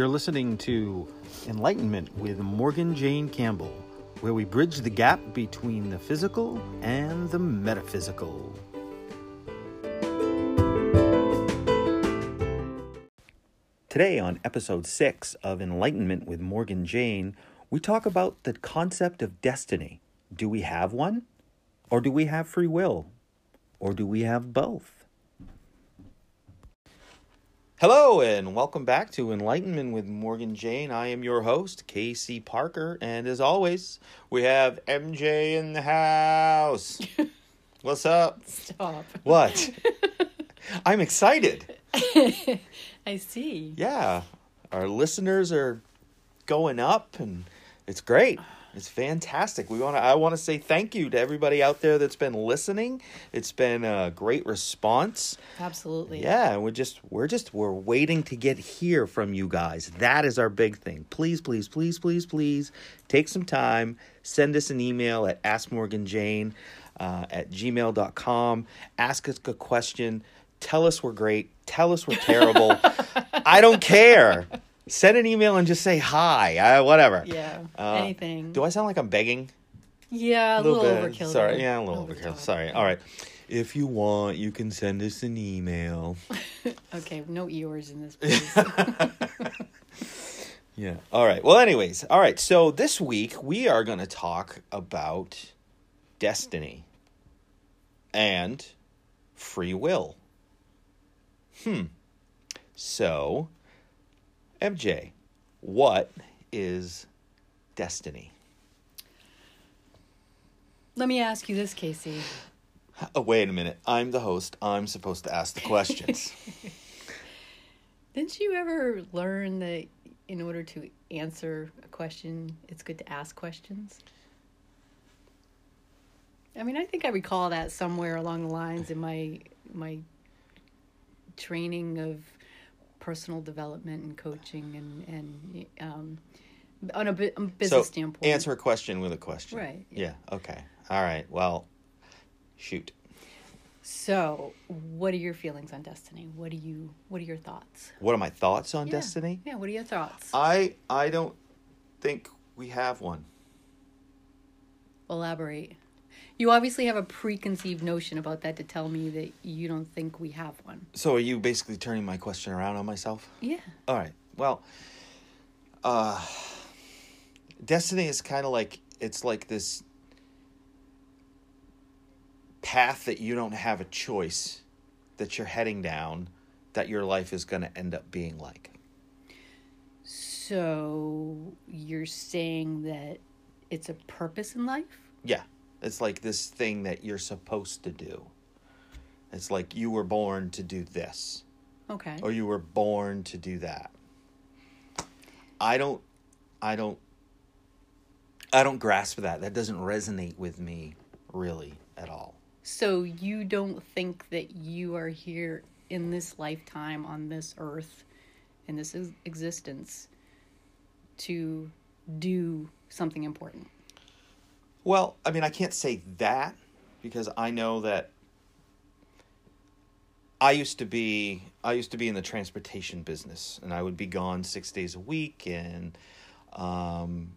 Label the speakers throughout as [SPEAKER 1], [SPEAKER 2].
[SPEAKER 1] You're listening to Enlightenment with Morgan Jane Campbell, where we bridge the gap between the physical and the metaphysical. Today, on episode 6 of Enlightenment with Morgan Jane, we talk about the concept of destiny. Do we have one? Or do we have free will? Or do we have both? Hello, and welcome back to Enlightenment with Morgan Jane. I am your host, Casey Parker, and as always, we have MJ in the house. What's up?
[SPEAKER 2] Stop.
[SPEAKER 1] What? I'm excited.
[SPEAKER 2] I see.
[SPEAKER 1] Yeah, our listeners are going up, and it's great. It's fantastic. We want to. I want to say thank you to everybody out there that's been listening. It's been a great response.
[SPEAKER 2] Absolutely.
[SPEAKER 1] Yeah, and we're just we're just we're waiting to get hear from you guys. That is our big thing. Please, please, please, please, please take some time. Send us an email at askmorganjane uh, at gmail.com. Ask us a question. Tell us we're great. Tell us we're terrible. I don't care. Send an email and just say hi. Uh, whatever.
[SPEAKER 2] Yeah.
[SPEAKER 1] Uh,
[SPEAKER 2] Anything.
[SPEAKER 1] Do I sound like I'm begging?
[SPEAKER 2] yeah, a little, overkill.
[SPEAKER 1] Sorry,
[SPEAKER 2] there.
[SPEAKER 1] yeah, a little overkill. Sorry. All right. If you want, you can send us an email.
[SPEAKER 2] Okay, no Eeyores in this. Please.
[SPEAKER 1] Yeah. All right. Well, anyways, all right. So this week we are going to talk about destiny and free will. Hmm. So, MJ, what is destiny?
[SPEAKER 2] Let me ask you this, Casey.
[SPEAKER 1] Oh, wait a minute. I'm the host. I'm supposed to ask the questions.
[SPEAKER 2] Didn't you ever learn that in order to answer a question, it's good to ask questions? I mean, I think I recall that somewhere along the lines in my my training of personal development and coaching and and um, on a, bu- business
[SPEAKER 1] so,
[SPEAKER 2] standpoint.
[SPEAKER 1] answer a question with a question.
[SPEAKER 2] Right,
[SPEAKER 1] Yeah. Okay. All right. Well, shoot.
[SPEAKER 2] So, what are your feelings on destiny? What do you What are your thoughts?
[SPEAKER 1] What are my thoughts on
[SPEAKER 2] Yeah.
[SPEAKER 1] destiny?
[SPEAKER 2] Yeah. What are your thoughts?
[SPEAKER 1] I I don't think we have one.
[SPEAKER 2] Elaborate. You obviously have a preconceived notion about that to tell me that you don't think we have one.
[SPEAKER 1] So are you basically turning my question around on myself?
[SPEAKER 2] Yeah.
[SPEAKER 1] All right. Well, uh destiny is kind of like it's like this path that you don't have a choice that you're heading down that your life is going to end up being like.
[SPEAKER 2] So you're saying that it's a purpose in life?
[SPEAKER 1] Yeah. It's like this thing that you're supposed to do. It's like you were born to do this.
[SPEAKER 2] Okay.
[SPEAKER 1] or you were born to do that. I don't I don't I don't grasp that. That doesn't resonate with me really at all.
[SPEAKER 2] So you don't think that you are here in this lifetime on this earth, in this existence, to do something important?
[SPEAKER 1] Well, I mean, I can't say that because I know that I used to be I used to be in the transportation business and I would be gone 6 days a week and um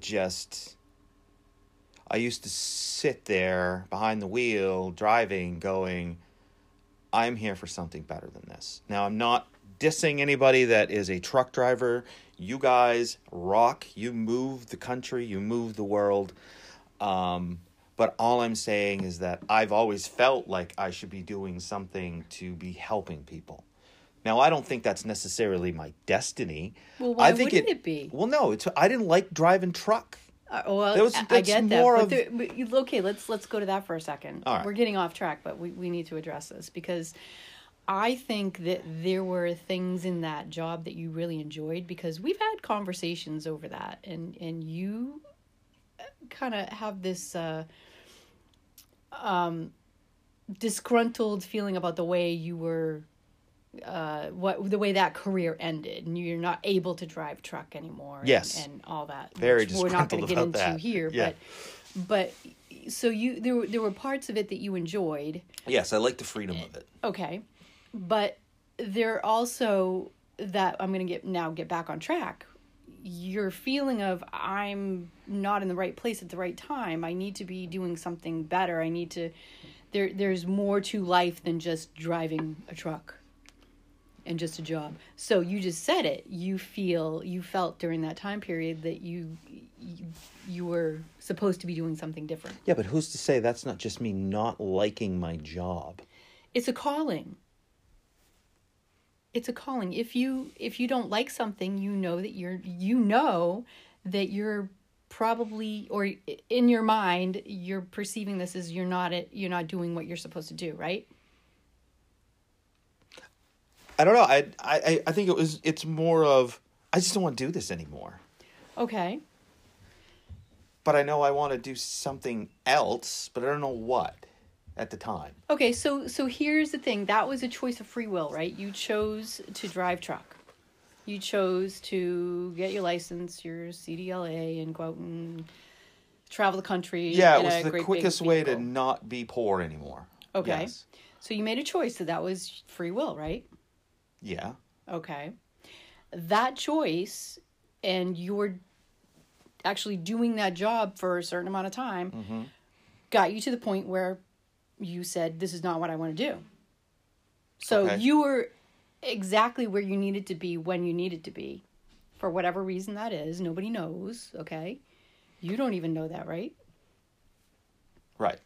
[SPEAKER 1] just I used to sit there behind the wheel driving going I'm here for something better than this. Now, I'm not dissing anybody that is a truck driver. You guys rock. You move the country, you move the world. Um, but all I'm saying is that I've always felt like I should be doing something to be helping people. Now, I don't think that's necessarily my destiny.
[SPEAKER 2] Well, why
[SPEAKER 1] I think
[SPEAKER 2] wouldn't it be?
[SPEAKER 1] Well, no, it's I didn't like driving truck.
[SPEAKER 2] Uh, well,
[SPEAKER 1] That was-
[SPEAKER 2] I- get that.
[SPEAKER 1] of-
[SPEAKER 2] there, okay, let's let's go to that for a second.
[SPEAKER 1] All right.
[SPEAKER 2] We're getting off track, but we, we need to address this because I think that there were things in that job that you really enjoyed because we've had conversations over that, and and you kind of have this uh, um, disgruntled feeling about the way you were uh what the way that career ended and you're not able to drive truck anymore and-
[SPEAKER 1] Yes.
[SPEAKER 2] and, all that
[SPEAKER 1] Very
[SPEAKER 2] which we're not going to get into
[SPEAKER 1] that.
[SPEAKER 2] here
[SPEAKER 1] Yeah.
[SPEAKER 2] but but so you there were there were parts of it that you enjoyed
[SPEAKER 1] Yes, I like the freedom of it.
[SPEAKER 2] okay but there also that I'm going to get now get back on track. Your feeling of I'm not in the right place at the right time. I need to be doing something better. I need to there there's more to life than just driving a truck and just a job. So you just said it. You feel you felt during that time period that you you, you were supposed to be doing something different.
[SPEAKER 1] Yeah, but who's to say that's not just me not liking my job?
[SPEAKER 2] It's a calling. It's a calling. If you if you don't like something, you know that you're you know that you're probably or in your mind you're perceiving this as you're not it you're not doing what you're supposed to do, right?
[SPEAKER 1] I don't know. I I I think it was it's more of I just don't want to do this anymore.
[SPEAKER 2] Okay.
[SPEAKER 1] But I know I want to do something else, but I don't know what at the time.
[SPEAKER 2] Okay, so so here's the thing. That was a choice of free will, right? You chose to drive truck. You chose to get your license, your CDLA, and go out and travel the country.
[SPEAKER 1] Yeah, it was the quickest way to not be poor anymore.
[SPEAKER 2] Okay.
[SPEAKER 1] Yes.
[SPEAKER 2] So you made a choice that that was free will, right?
[SPEAKER 1] Yeah.
[SPEAKER 2] Okay. That choice, and you're actually doing that job for a certain amount of time,
[SPEAKER 1] Mm-hmm.
[SPEAKER 2] got you to the point where you said, This is not what I want to do. So
[SPEAKER 1] Okay.
[SPEAKER 2] you were exactly where you needed to be when you needed to be, for whatever reason that is. Nobody knows, okay? You don't even know that, right?
[SPEAKER 1] Right.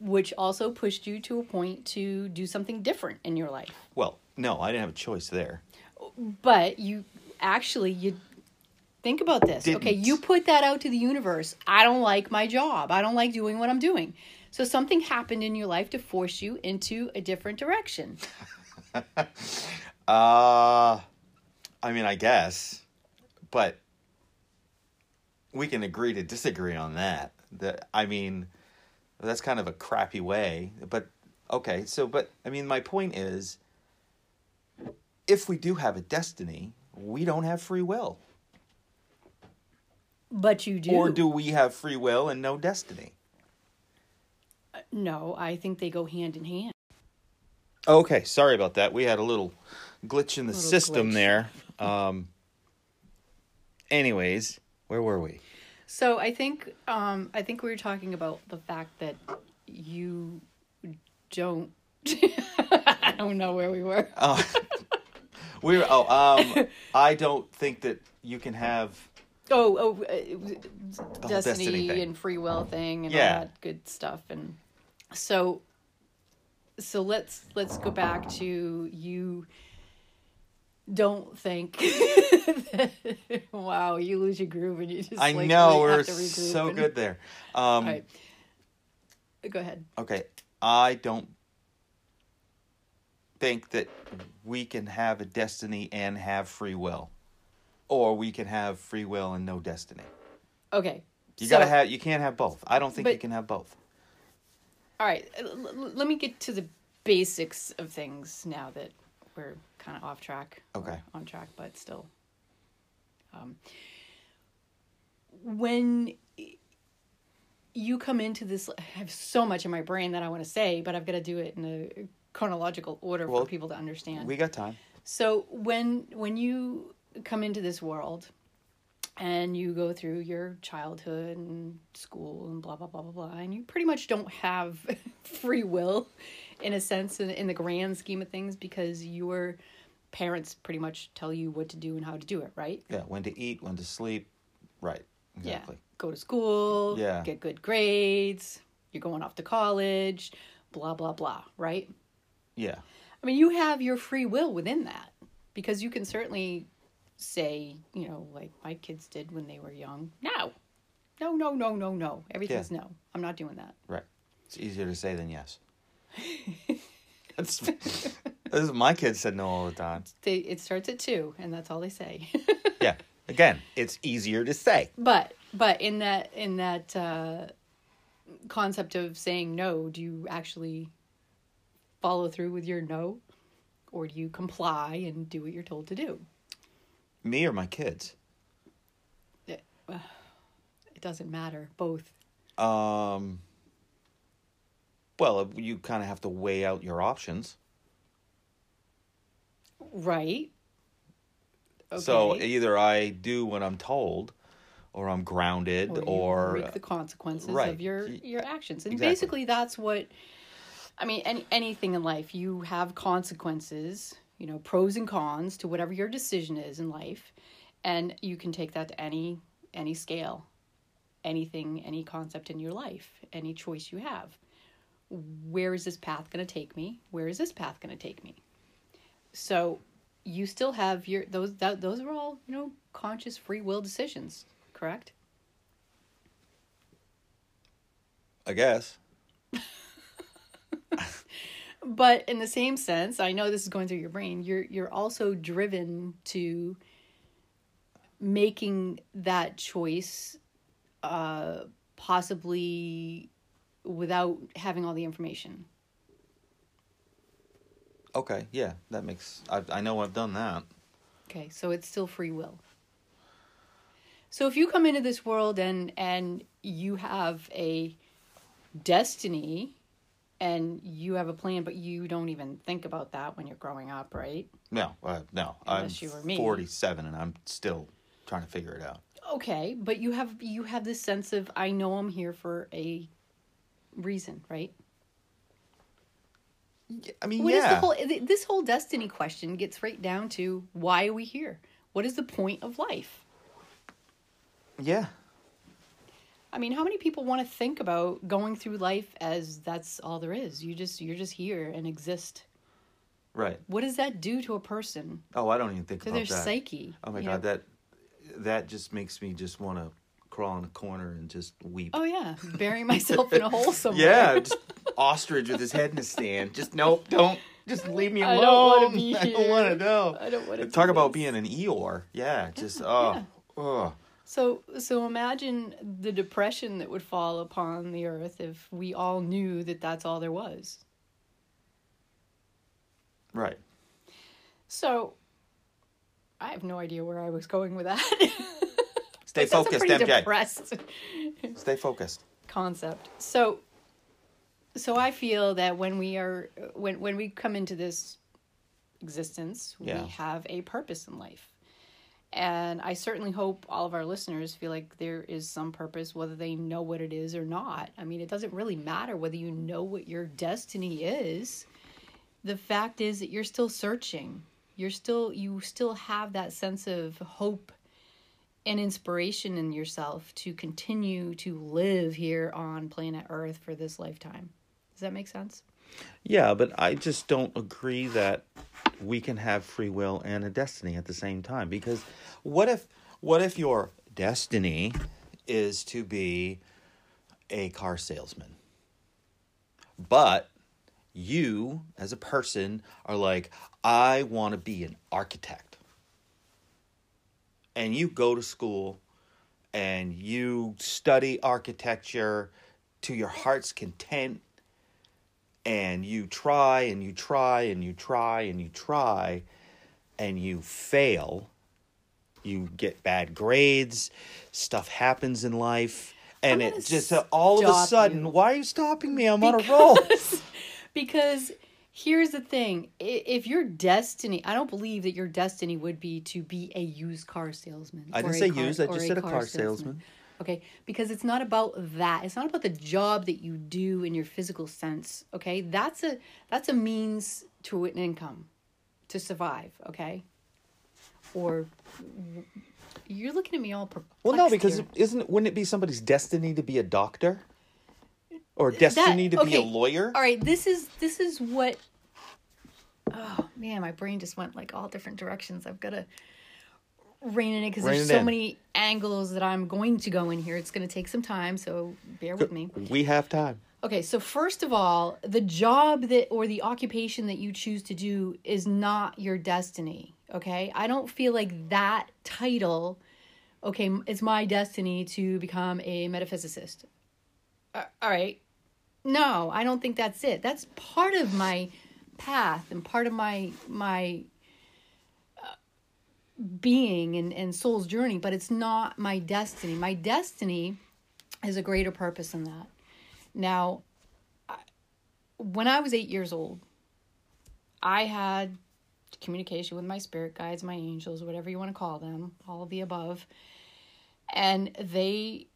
[SPEAKER 2] Which also pushed you to a point to do something different in your life.
[SPEAKER 1] Well, no, I didn't have a choice there.
[SPEAKER 2] but you actually you think about this okay
[SPEAKER 1] Didn't.
[SPEAKER 2] you put that out to the universe i don't like my job i don't like doing what i'm doing so something happened in your life to force you into a different direction
[SPEAKER 1] Uh I mean, I guess, but we can agree to disagree on that. That I mean, that's kind of a crappy way, but okay. So, but I mean, my point is, if we do have a destiny, we don't have free will,
[SPEAKER 2] but you do
[SPEAKER 1] or do we have free will and no destiny?
[SPEAKER 2] No i think they go hand in hand
[SPEAKER 1] Okay, sorry about that. We had a little glitch in the system
[SPEAKER 2] glitch.
[SPEAKER 1] there. Um. Anyways, where were we?
[SPEAKER 2] so i think um i think we were talking about the fact that you don't i don't know where we were
[SPEAKER 1] Oh, we were. Oh, um, I don't think that you can have.
[SPEAKER 2] Oh, oh, uh, destiny,
[SPEAKER 1] destiny
[SPEAKER 2] and free will thing and
[SPEAKER 1] Yeah.
[SPEAKER 2] all that good stuff. And so, so let's let's go back to you. Don't think. wow, you lose your groove and you just.
[SPEAKER 1] I
[SPEAKER 2] like,
[SPEAKER 1] know
[SPEAKER 2] really
[SPEAKER 1] we're
[SPEAKER 2] have to regroup
[SPEAKER 1] so
[SPEAKER 2] and-
[SPEAKER 1] good there. Um,
[SPEAKER 2] right, go ahead.
[SPEAKER 1] Okay, I don't think that we can have a destiny and have free will, or we can have free will and no destiny.
[SPEAKER 2] Okay,
[SPEAKER 1] You
[SPEAKER 2] so-
[SPEAKER 1] gotta have. You can't have both. I don't think you can have both.
[SPEAKER 2] All right, l- l- let me get to the basics of things now that we're kind of off track.
[SPEAKER 1] Okay.
[SPEAKER 2] on track, but still. Um, when you come into this, I have so much in my brain that I want to say, but I've got to do it in a chronological order
[SPEAKER 1] Well,
[SPEAKER 2] for people to understand.
[SPEAKER 1] We got time.
[SPEAKER 2] So when when you come into this world and you go through your childhood and school and blah blah blah blah blah and you pretty much don't have free will in a sense in, in the grand scheme of things because your parents pretty much tell you what to do and how to do it, right?
[SPEAKER 1] Yeah, when to eat, when to sleep. Right. Exactly.
[SPEAKER 2] Yeah. Go to school,
[SPEAKER 1] Yeah.
[SPEAKER 2] get good grades, you're going off to college, blah blah blah, right?
[SPEAKER 1] Yeah.
[SPEAKER 2] I mean, you have your free will within that because you can certainly say, you know, like my kids did when they were young, no, no, no, no, no, no. Everything's no. I'm not doing that.
[SPEAKER 1] Right. It's easier to say than yes. That's, this is, my kids said no all the time.
[SPEAKER 2] They, it starts at two, and that's all they say.
[SPEAKER 1] Yeah. Again, it's easier to say.
[SPEAKER 2] but but in that in that uh, concept of saying no, do you actually follow through with your no, or do you comply and do what you're told to do?
[SPEAKER 1] Me or my kids?
[SPEAKER 2] It doesn't matter. Both.
[SPEAKER 1] Um. Well, you kind of have to weigh out your options.
[SPEAKER 2] Right.
[SPEAKER 1] So either I do what I'm told, or I'm grounded,
[SPEAKER 2] or, you
[SPEAKER 1] or,
[SPEAKER 2] the consequences
[SPEAKER 1] right.
[SPEAKER 2] of your your actions. And
[SPEAKER 1] Exactly.
[SPEAKER 2] basically that's what I mean any anything in life you have consequences, you know, pros and cons to whatever your decision is in life and you can take that to any any scale. Anything, any concept in your life, any choice you have. Where is this path going to take me? Where is this path going to take me? So you still have your those that those are all you know conscious free will decisions correct
[SPEAKER 1] I guess.
[SPEAKER 2] But in the same sense i know this is going through your brain you're you're also driven to making that choice uh possibly without having all the information
[SPEAKER 1] Okay, yeah, that makes. I I know I've done that.
[SPEAKER 2] Okay, so it's still free will. So if you come into this world and and you have a destiny and you have a plan but you don't even think about that when you're growing up, right?
[SPEAKER 1] No, uh, no.
[SPEAKER 2] Unless
[SPEAKER 1] I'm
[SPEAKER 2] you were me.
[SPEAKER 1] 47 and I'm still trying to figure it out.
[SPEAKER 2] Okay, but you have you have this sense of I know I'm here for a reason, right?
[SPEAKER 1] I mean,
[SPEAKER 2] What is
[SPEAKER 1] yeah.
[SPEAKER 2] the whole this whole destiny question gets right down to why are we here? What is the point of life?
[SPEAKER 1] yeah.
[SPEAKER 2] I mean, how many people want to think about going through life as that's all there is? You just you're just here and exist.
[SPEAKER 1] Right.
[SPEAKER 2] What does that do to a person
[SPEAKER 1] Oh, I don't even think
[SPEAKER 2] to
[SPEAKER 1] about
[SPEAKER 2] their
[SPEAKER 1] that.
[SPEAKER 2] psyche?
[SPEAKER 1] Oh my god,
[SPEAKER 2] know?
[SPEAKER 1] that that just makes me just want to crawl in a corner and just weep.
[SPEAKER 2] Oh yeah, burying myself in a hole somewhere.
[SPEAKER 1] yeah, just ostrich with his head in a stand. Just nope, don't. Just leave me alone.
[SPEAKER 2] I don't wanna be here.
[SPEAKER 1] I don't want to know.
[SPEAKER 2] I don't want to
[SPEAKER 1] Talk about being an Eeyore. Yeah, just oh, oh.
[SPEAKER 2] So so imagine the depression that would fall upon the earth if we all knew that that's all there was.
[SPEAKER 1] Right.
[SPEAKER 2] So I have no idea where I was going with that.
[SPEAKER 1] Stay focused, MJ.
[SPEAKER 2] depressed
[SPEAKER 1] Stay focused.
[SPEAKER 2] concept. So so I feel that when we are when when we come into this existence,
[SPEAKER 1] Yeah.
[SPEAKER 2] we have a purpose in life. And I certainly hope all of our listeners feel like there is some purpose, whether they know what it is or not. I mean, it doesn't really matter whether you know what your destiny is. The fact is that you're still searching. You're still, you still have that sense of hope and inspiration in yourself to continue to live here on planet Earth for this lifetime. Does that make sense?
[SPEAKER 1] Yeah, but I just don't agree that we can have free will and a destiny at the same time because what if what if your destiny is to be a car salesman? But you as a person are like I want to be an architect. And you go to school and you study architecture to your heart's content and you try and you try and you try and you try and you fail. You get bad grades. Stuff happens in life. And it just uh, all of a sudden
[SPEAKER 2] you.
[SPEAKER 1] why are you stopping me? I'm on a roll.
[SPEAKER 2] Because- because here's the thing. If your destiny i don't believe that your destiny would be to be a used car salesman
[SPEAKER 1] i didn't say
[SPEAKER 2] car-
[SPEAKER 1] used i just said a car salesman
[SPEAKER 2] okay because it's not about that it's not about the job that you do in your physical sense okay that's a that's a means to an income to survive okay or you're looking at me all perplexed
[SPEAKER 1] well no because
[SPEAKER 2] here.
[SPEAKER 1] isn't wouldn't it be somebody's destiny to be a doctor or destiny to be a lawyer
[SPEAKER 2] All right, this is this is what. Oh man, my brain just went like all different directions. I've got to rein in it because there's so
[SPEAKER 1] in.
[SPEAKER 2] many angles that I'm going to go in here. It's going to take some time, so bear with me.
[SPEAKER 1] we have time
[SPEAKER 2] Okay, so first of all, the job that or the occupation that you choose to do is not your destiny. Okay, I don't feel like that title. Okay, it's my destiny to become a metaphysicist. Uh, all right, no, I don't think that's it. That's part of my path and part of my my being and and soul's journey, but it's not my destiny. My destiny is a greater purpose than that. Now, when I was eight years old, I had communication with my spirit guides, my angels, whatever you want to call them, all of the above. And they,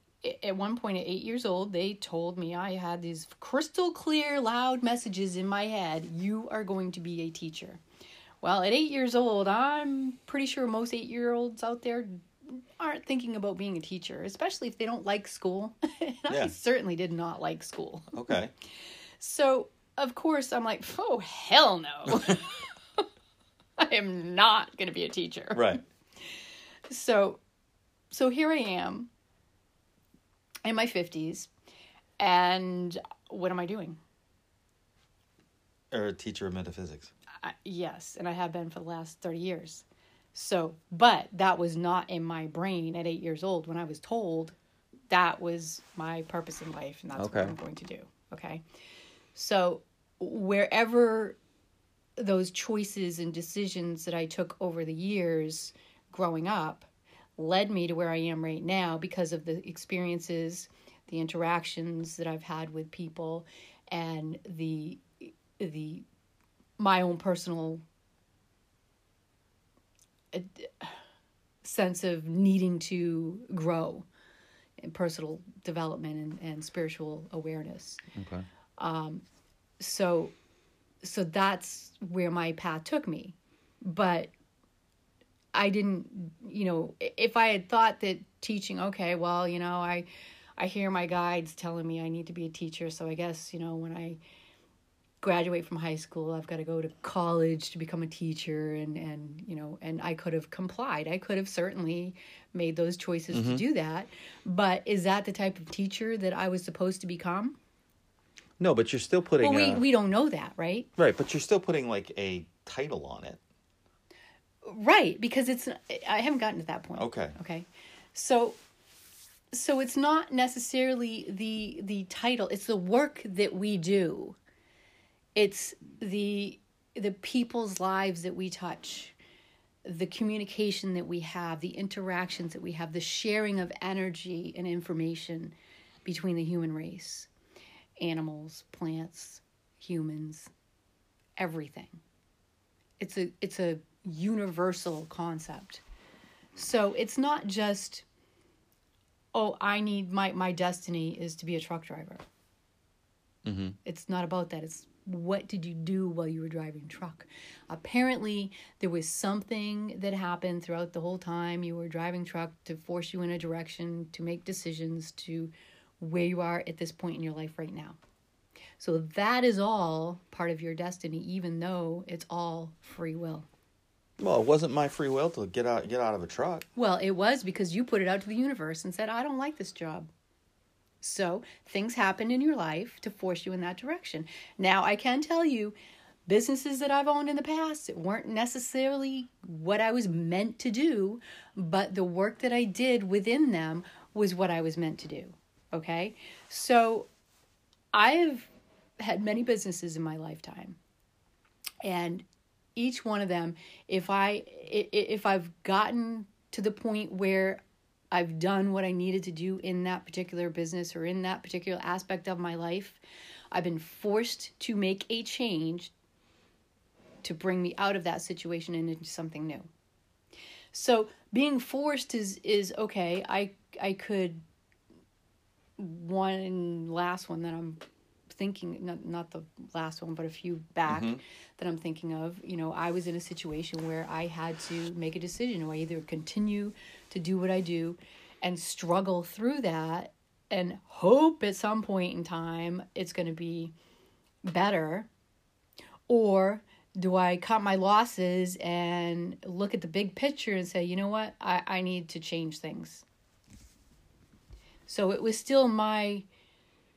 [SPEAKER 2] at one point at eight years old, they told me I had these crystal clear, loud messages in my head You are going to be a teacher. Well, at eight years old, I'm pretty sure most eight year olds out there aren't thinking about being a teacher, especially if they don't like school.
[SPEAKER 1] Yeah.
[SPEAKER 2] I certainly did not like school.
[SPEAKER 1] Okay.
[SPEAKER 2] So, of course, I'm like, oh, hell no. I am not going to be a teacher.
[SPEAKER 1] Right.
[SPEAKER 2] So, so here I am in my 50s, and what am I doing?
[SPEAKER 1] Or a teacher of metaphysics.
[SPEAKER 2] I, yes, and I have been for the last 30 years. So, but that was not in my brain at eight years old when I was told that was my purpose in life and that's
[SPEAKER 1] Okay.
[SPEAKER 2] what I'm going to do. Okay. So, wherever those choices and decisions that I took over the years growing up led me to where I am right now because of the experiences, the interactions that I've had with people, and the the my own personal uh, sense of needing to grow in personal development and, and spiritual awareness
[SPEAKER 1] Okay.
[SPEAKER 2] Um, so so that's where my path took me but i didn't you know if i had thought that teaching okay well you know i i hear my guides telling me i need to be a teacher so i guess you know when i graduate from high school i've got to go to college to become a teacher and and you know and i could have complied. I could have certainly made those choices to mm-hmm. do that. But is that the type of teacher that i was supposed to become?
[SPEAKER 1] No, but you're still putting
[SPEAKER 2] well we,
[SPEAKER 1] a-
[SPEAKER 2] we don't know that right?
[SPEAKER 1] Right, but you're still putting like a title on it.
[SPEAKER 2] right because it's i haven't gotten to that point.
[SPEAKER 1] Okay.
[SPEAKER 2] okay. So so it's not necessarily the the title it's the work that we do it's the the people's lives that we touch the communication that we have the interactions that we have the sharing of energy and information between the human race animals plants humans everything. It's a it's a universal concept. So it's not just oh i need my my destiny is to be a truck driver.
[SPEAKER 1] Mm-hmm.
[SPEAKER 2] it's not about that. It's what did you do while you were driving truck apparently there was something that happened throughout the whole time you were driving truck to force you in a direction to make decisions to where you are at this point in your life right now so that is all part of your destiny even though it's all free will
[SPEAKER 1] Well, it wasn't my free will to get out get out of a truck.
[SPEAKER 2] Well, it was because you put it out to the universe and said, I don't like this job. So things happened in your life to force you in that direction. Now, I can tell you, businesses that I've owned in the past it weren't necessarily what I was meant to do, but the work that I did within them was what I was meant to do. Okay? So I've had many businesses in my lifetime. And each one of them if i i- if i've gotten to the point where i've done what i needed to do in that particular business or in that particular aspect of my life. I've been forced to make a change to bring me out of that situation and into something new. So being forced is is okay. I i could one last one that i'm thinking not not the last one but a few back mm-hmm. that I'm thinking of. You know I was in a situation where I had to make a decision. I either continue to do what I do and struggle through that and hope at some point in time it's going to be better or do I cut my losses and look at the big picture and say, you know what, I, I need to change things. So it was still my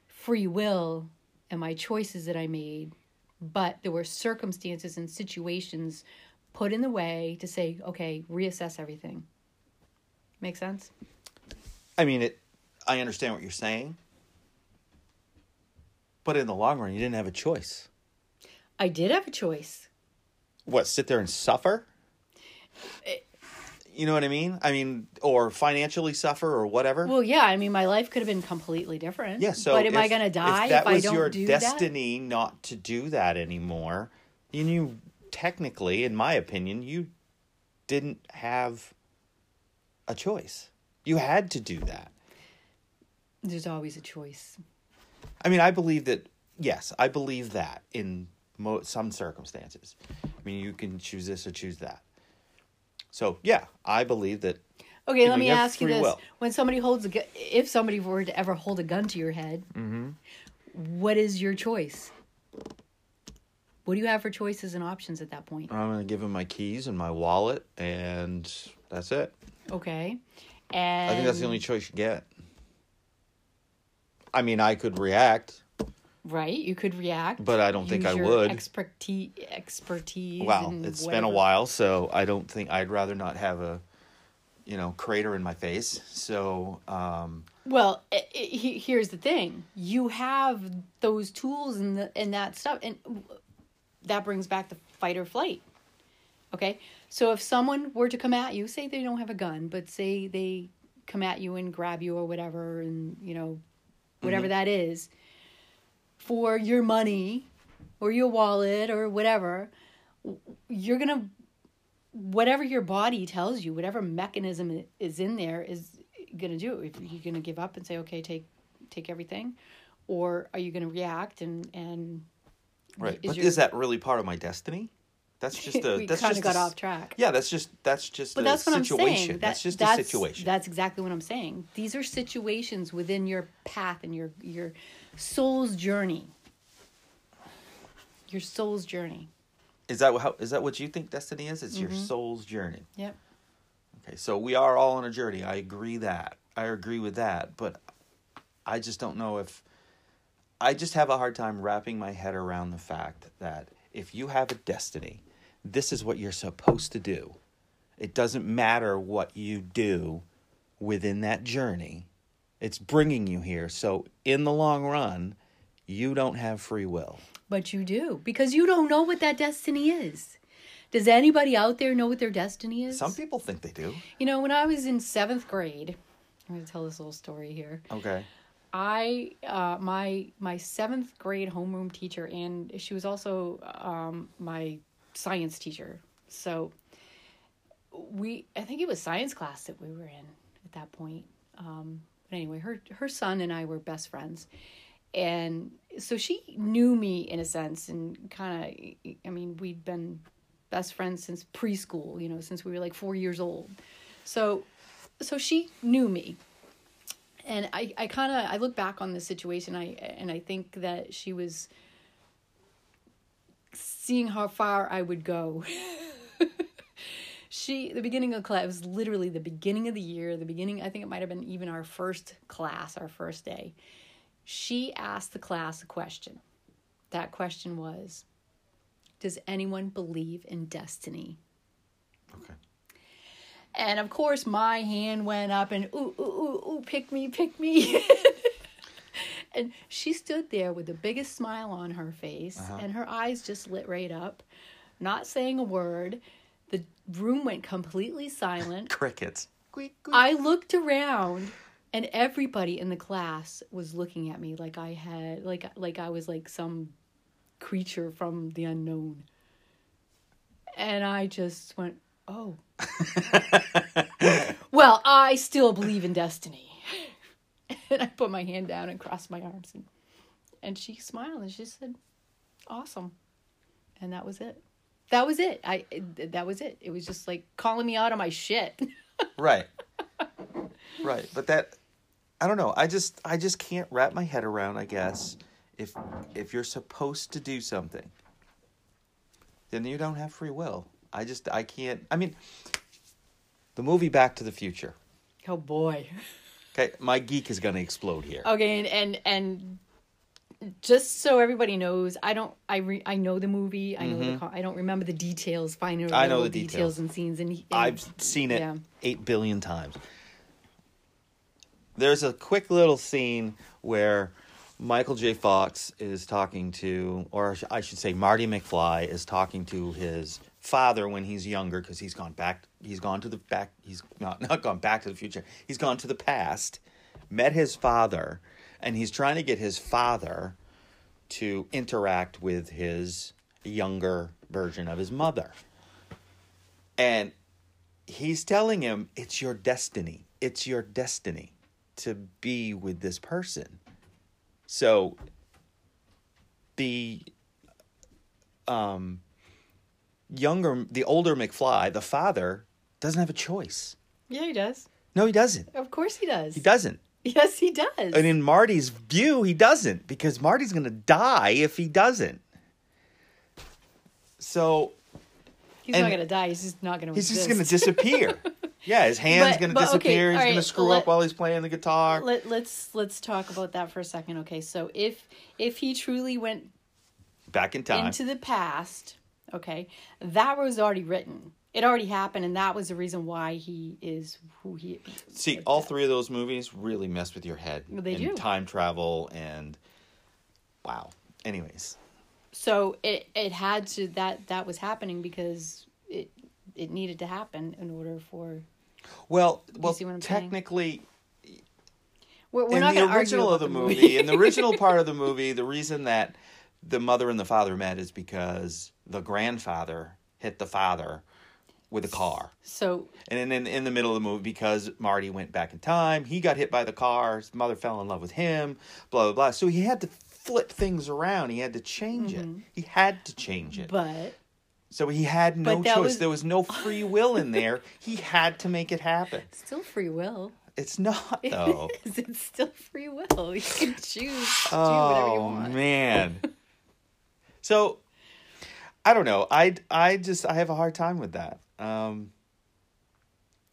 [SPEAKER 2] free will and my choices that I made, but there were circumstances and situations put in the way to say, okay, reassess everything. Make sense?
[SPEAKER 1] I mean, it. I understand what you're saying, but in the long run, you didn't have a choice.
[SPEAKER 2] I did have a choice.
[SPEAKER 1] What? Sit there and suffer? Eh. You know what I mean? I mean, or financially suffer or whatever.
[SPEAKER 2] Well, yeah, I mean, my life could have been completely different.
[SPEAKER 1] yeah. So,
[SPEAKER 2] but am I going to die
[SPEAKER 1] if that
[SPEAKER 2] if, I
[SPEAKER 1] was your destiny not to do that anymore, you technically, in my opinion, you didn't have a choice. You had to do that.
[SPEAKER 2] There's always a choice.
[SPEAKER 1] I mean, I believe that. Yes, I believe that in mo- some circumstances. I mean, you can choose this or choose that. So yeah, I believe that.
[SPEAKER 2] Okay, let
[SPEAKER 1] know,
[SPEAKER 2] me
[SPEAKER 1] you
[SPEAKER 2] ask you this:
[SPEAKER 1] will.
[SPEAKER 2] When somebody holds a, gu- if somebody were to ever hold a gun to your head,
[SPEAKER 1] Mm-hmm.
[SPEAKER 2] what is your choice? What do you have for choices and options at that point?
[SPEAKER 1] I'm gonna give him my keys and my wallet, and that's it.
[SPEAKER 2] Okay, and
[SPEAKER 1] I think that's the only choice you get. I mean, I could react,
[SPEAKER 2] right. You could react,
[SPEAKER 1] but I don't think I would.
[SPEAKER 2] Expertise, expertise.
[SPEAKER 1] Well,
[SPEAKER 2] and
[SPEAKER 1] it's been a while, so I don't think I'd rather not have a, you know, crater in my face. So, um,
[SPEAKER 2] Well, i i he- here's the thing: you have those tools and the and that stuff, and that brings back the fight or flight. Okay, so if someone were to come at you, say they don't have a gun, but say they come at you and grab you or whatever, and you know, whatever mm-hmm. that is, for your money or your wallet or whatever, you're gonna whatever your body tells you, whatever mechanism is in there is to do. If you're to give up and say, "Okay, take take everything," or are you to react and and
[SPEAKER 1] right.
[SPEAKER 2] Is
[SPEAKER 1] but
[SPEAKER 2] your-
[SPEAKER 1] is that really part of my destiny? That's just a.
[SPEAKER 2] we
[SPEAKER 1] that's
[SPEAKER 2] kind
[SPEAKER 1] just
[SPEAKER 2] of got
[SPEAKER 1] a
[SPEAKER 2] off track.
[SPEAKER 1] Yeah, that's just that's just
[SPEAKER 2] But
[SPEAKER 1] a
[SPEAKER 2] that's what I'm
[SPEAKER 1] situation.
[SPEAKER 2] saying. That-
[SPEAKER 1] that's just
[SPEAKER 2] that's,
[SPEAKER 1] a situation.
[SPEAKER 2] That's exactly what I'm saying. These are situations within your path and your your soul's journey. Your soul's journey.
[SPEAKER 1] Is that how? Is that what you think destiny is? It's
[SPEAKER 2] Mm-hmm.
[SPEAKER 1] your soul's journey.
[SPEAKER 2] Yep.
[SPEAKER 1] Okay, so we are all on a journey. I agree that. I agree with that, but I just don't know if I just have a hard time wrapping my head around the fact that if you have a destiny, this is what you're supposed to do. It doesn't matter what you do within that journey. It's bringing you here. So in the long run, you don't have free will.
[SPEAKER 2] But you do because you don't know what that destiny is. Does anybody out there know what their destiny is?
[SPEAKER 1] Some people think they do.
[SPEAKER 2] You know, when I was in seventh grade, I'm going to tell this little story here.
[SPEAKER 1] Okay.
[SPEAKER 2] I uh, my my seventh grade homeroom teacher, and she was also um, my science teacher. So we, I think it was science class that we were in at that point. Um, but anyway, her her son and I were best friends, and so she knew me in a sense, and kind of, I mean, we'd been best friends since preschool. You know, since we were like four years old. So, so she knew me and I, I kind of I look back on this situation I and I think that she was seeing how far I would go. she the beginning of class was literally the beginning of the year, the beginning I think it might have been even our first class, our first day. She asked the class a question. That question was Does anyone believe in destiny?
[SPEAKER 1] Okay.
[SPEAKER 2] And of course, my hand went up and ooh, ooh, ooh, ooh, pick me, pick me. and she stood there with the biggest smile on her face uh-huh. and her eyes just lit right up, not saying a word. The room went completely silent.
[SPEAKER 1] Crickets.
[SPEAKER 2] I looked around and everybody in the class was looking at me like I had like like I was like some creature from the unknown. And I just went, "Oh." well, I still believe in destiny. and I put my hand down and crossed my arms and and she smiled and she said, "Awesome." And that was it. That was it. I that was it. It was just like calling me out of my shit.
[SPEAKER 1] Right. right. But that I don't know. I just I just can't wrap my head around, I guess, if if you're supposed to do something, then you don't have free will. I just I can't I mean the movie Back to the Future.
[SPEAKER 2] Oh boy.
[SPEAKER 1] Okay, my geek is gonna explode here.
[SPEAKER 2] Okay, and and and just so everybody knows, I don't. I re, I know the movie. I know. The, co- I don't remember the details.
[SPEAKER 1] Mm-hmm. I know the
[SPEAKER 2] details
[SPEAKER 1] details.
[SPEAKER 2] and scenes. And, and
[SPEAKER 1] I've seen it
[SPEAKER 2] yeah.
[SPEAKER 1] eight billion times. There's a quick little scene where Michael J. Fox is talking to, or I should say, Marty McFly is talking to his father when he's younger because he's gone back. He's gone to the back. He's not not gone back to the future. He's gone to the past. Met his father, and he's trying to get his father to interact with his younger version of his mother. And he's telling him, it's your destiny. It's your destiny to be with this person. So the um younger the older McFly, the father, doesn't have a choice.
[SPEAKER 2] Yeah, he does.
[SPEAKER 1] No, he doesn't.
[SPEAKER 2] Of course he does.
[SPEAKER 1] He doesn't.
[SPEAKER 2] Yes, he does.
[SPEAKER 1] And in Marty's view, he doesn't because Marty's going to die if he doesn't. So
[SPEAKER 2] he's not gonna die. He's just not gonna.
[SPEAKER 1] he's just going to disappear. yeah, his hand's going to
[SPEAKER 2] but, okay,
[SPEAKER 1] disappear. he's
[SPEAKER 2] all
[SPEAKER 1] going to screw
[SPEAKER 2] let-
[SPEAKER 1] up while he's playing the guitar.
[SPEAKER 2] Let, let's let's talk about that for a second. Okay, so if if he truly went
[SPEAKER 1] Back in time.
[SPEAKER 2] into the past, okay, that was already written. It already happened, and that was the reason why he is who he is.
[SPEAKER 1] See, all three of those movies really mess with your head.
[SPEAKER 2] They
[SPEAKER 1] and
[SPEAKER 2] do.
[SPEAKER 1] Time travel and wow. Anyways,
[SPEAKER 2] So it it had to that that was happening because it it needed to happen in order for.
[SPEAKER 1] well, well,
[SPEAKER 2] see what I'm saying?
[SPEAKER 1] technically,
[SPEAKER 2] We're, we're
[SPEAKER 1] in
[SPEAKER 2] not
[SPEAKER 1] the
[SPEAKER 2] going to argue
[SPEAKER 1] original of the,
[SPEAKER 2] the
[SPEAKER 1] movie, in the original part of the movie, the reason that the mother and the father met is because the grandfather hit the father with a car.
[SPEAKER 2] So
[SPEAKER 1] And then in, in the middle of the movie, because Marty went back in time, he got hit by the car. His mother fell in love with him. Blah blah blah. So he had to flip things around. He had to change it. He had to change it.
[SPEAKER 2] Mm-hmm. but
[SPEAKER 1] so he had no choice.
[SPEAKER 2] was-
[SPEAKER 1] There was no free will in there. He had to make it happen.
[SPEAKER 2] still free will.
[SPEAKER 1] It's not though.
[SPEAKER 2] It is. It's still free will. You can choose to do whatever you
[SPEAKER 1] oh
[SPEAKER 2] want.
[SPEAKER 1] man. so I don't know. I I just I have a hard time with that. Um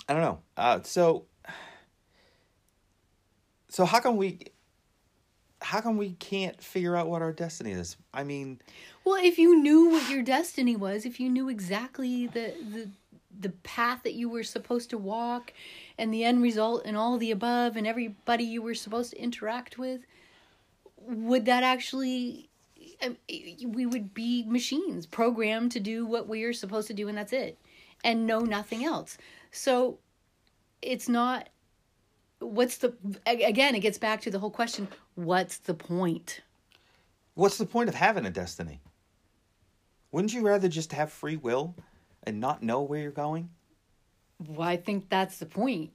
[SPEAKER 1] I don't know. Uh so so how come we how come we can't figure out what our destiny is? I mean,
[SPEAKER 2] Well, if you knew what your destiny was, if you knew exactly the the the path that you were supposed to walk and the end result and all the above and everybody you were supposed to interact with, would that actually Um, we would be machines programmed to do what we're supposed to do and that's it and know nothing else. So it's not what's the again it gets back to the whole question what's the point?
[SPEAKER 1] what's the point of having a destiny? Wouldn't you rather just have free will and not know where you're going?
[SPEAKER 2] Well, I think that's the point.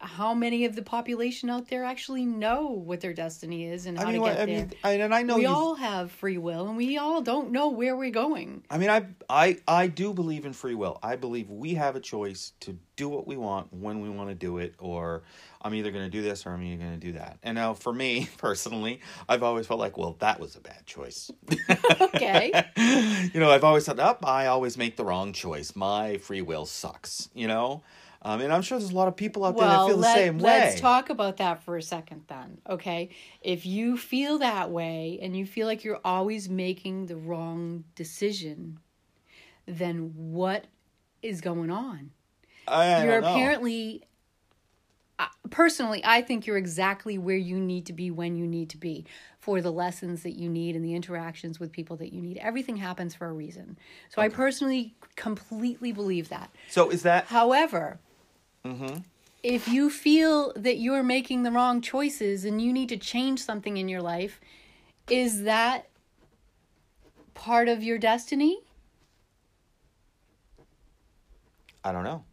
[SPEAKER 2] How many of the population out there actually know what their destiny is and how
[SPEAKER 1] I mean,
[SPEAKER 2] to get
[SPEAKER 1] I
[SPEAKER 2] there?
[SPEAKER 1] I, and I know
[SPEAKER 2] we all have free will, and we all don't know where we're going.
[SPEAKER 1] I mean, I, I, I do believe in free will. I believe we have a choice to do what we want when we want to do it, or I'm either going to do this or I'm either going to do that. And now, for me personally, I've always felt like, well, that was a bad choice.
[SPEAKER 2] Okay.
[SPEAKER 1] you know, I've always thought, up, I always make the wrong choice. My free will sucks. You know, um, and I'm sure there's a lot of people out there that
[SPEAKER 2] well,
[SPEAKER 1] feel the
[SPEAKER 2] let,
[SPEAKER 1] same way.
[SPEAKER 2] let's talk about that for a second then. Okay. If you feel that way and you feel like you're always making the wrong decision, then what is going on?
[SPEAKER 1] I, I
[SPEAKER 2] you're apparently I- personally i think you're exactly where you need to be when you need to be for the lessons that you need and the interactions with people that you need everything happens for a reason so i personally completely believe that
[SPEAKER 1] So is that
[SPEAKER 2] however
[SPEAKER 1] Mm-hmm.
[SPEAKER 2] if you feel that you're making the wrong choices and you need to change something in your life is that part of your destiny
[SPEAKER 1] I don't know.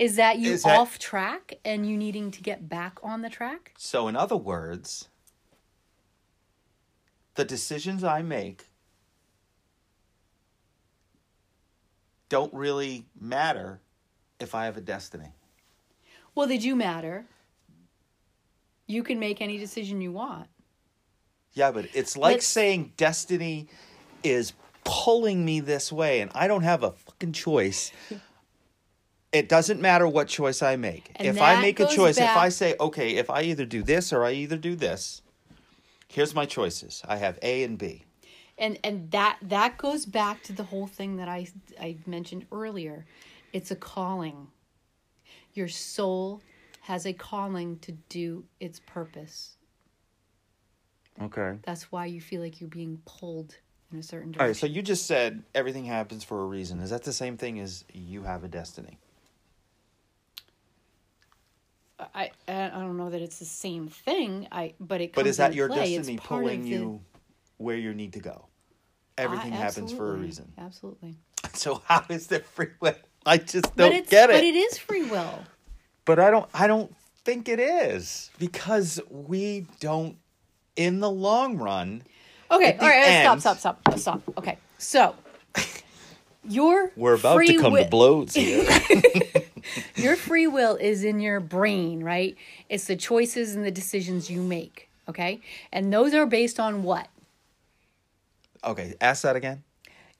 [SPEAKER 2] is that you
[SPEAKER 1] Is that-
[SPEAKER 2] off track and you needing to get back on the track
[SPEAKER 1] So, in other words, the decisions I make don't really matter if I have a destiny.
[SPEAKER 2] Well, they do matter. You can make any decision you want.
[SPEAKER 1] Yeah, but it's like
[SPEAKER 2] Let's-
[SPEAKER 1] saying destiny is pulling me this way and I don't have a fucking choice. It doesn't matter what choice I make.
[SPEAKER 2] And
[SPEAKER 1] if I make a choice, if I say, okay, if I either do this or I either do this, here's my choices. I have A and B.
[SPEAKER 2] And and that that goes back to the whole thing that I I mentioned earlier. It's a calling. Your soul has a calling to do its purpose.
[SPEAKER 1] Okay.
[SPEAKER 2] That's why you feel like you're being pulled in a certain direction.
[SPEAKER 1] All right, so you just said everything happens for a reason. Is that the same thing as you have a destiny?
[SPEAKER 2] I I don't know that it's the same thing. I but it.
[SPEAKER 1] But is that your
[SPEAKER 2] play.
[SPEAKER 1] Destiny
[SPEAKER 2] of
[SPEAKER 1] pulling
[SPEAKER 2] the-
[SPEAKER 1] you where you need to go? everything
[SPEAKER 2] I-
[SPEAKER 1] happens for a reason.
[SPEAKER 2] Absolutely.
[SPEAKER 1] So how is there free will? I just don't
[SPEAKER 2] it's
[SPEAKER 1] get
[SPEAKER 2] but
[SPEAKER 1] it.
[SPEAKER 2] it is free will.
[SPEAKER 1] But I don't I don't think it is because we don't in the long run
[SPEAKER 2] Okay, all right,
[SPEAKER 1] end-
[SPEAKER 2] stop, stop, stop, stop. Okay, so your
[SPEAKER 1] we're about
[SPEAKER 2] free
[SPEAKER 1] to come
[SPEAKER 2] wi-
[SPEAKER 1] to blows here.
[SPEAKER 2] Your free will is in your brain, right? It's the choices and the decisions you make. Okay, and those are based on what?
[SPEAKER 1] okay, ask that again.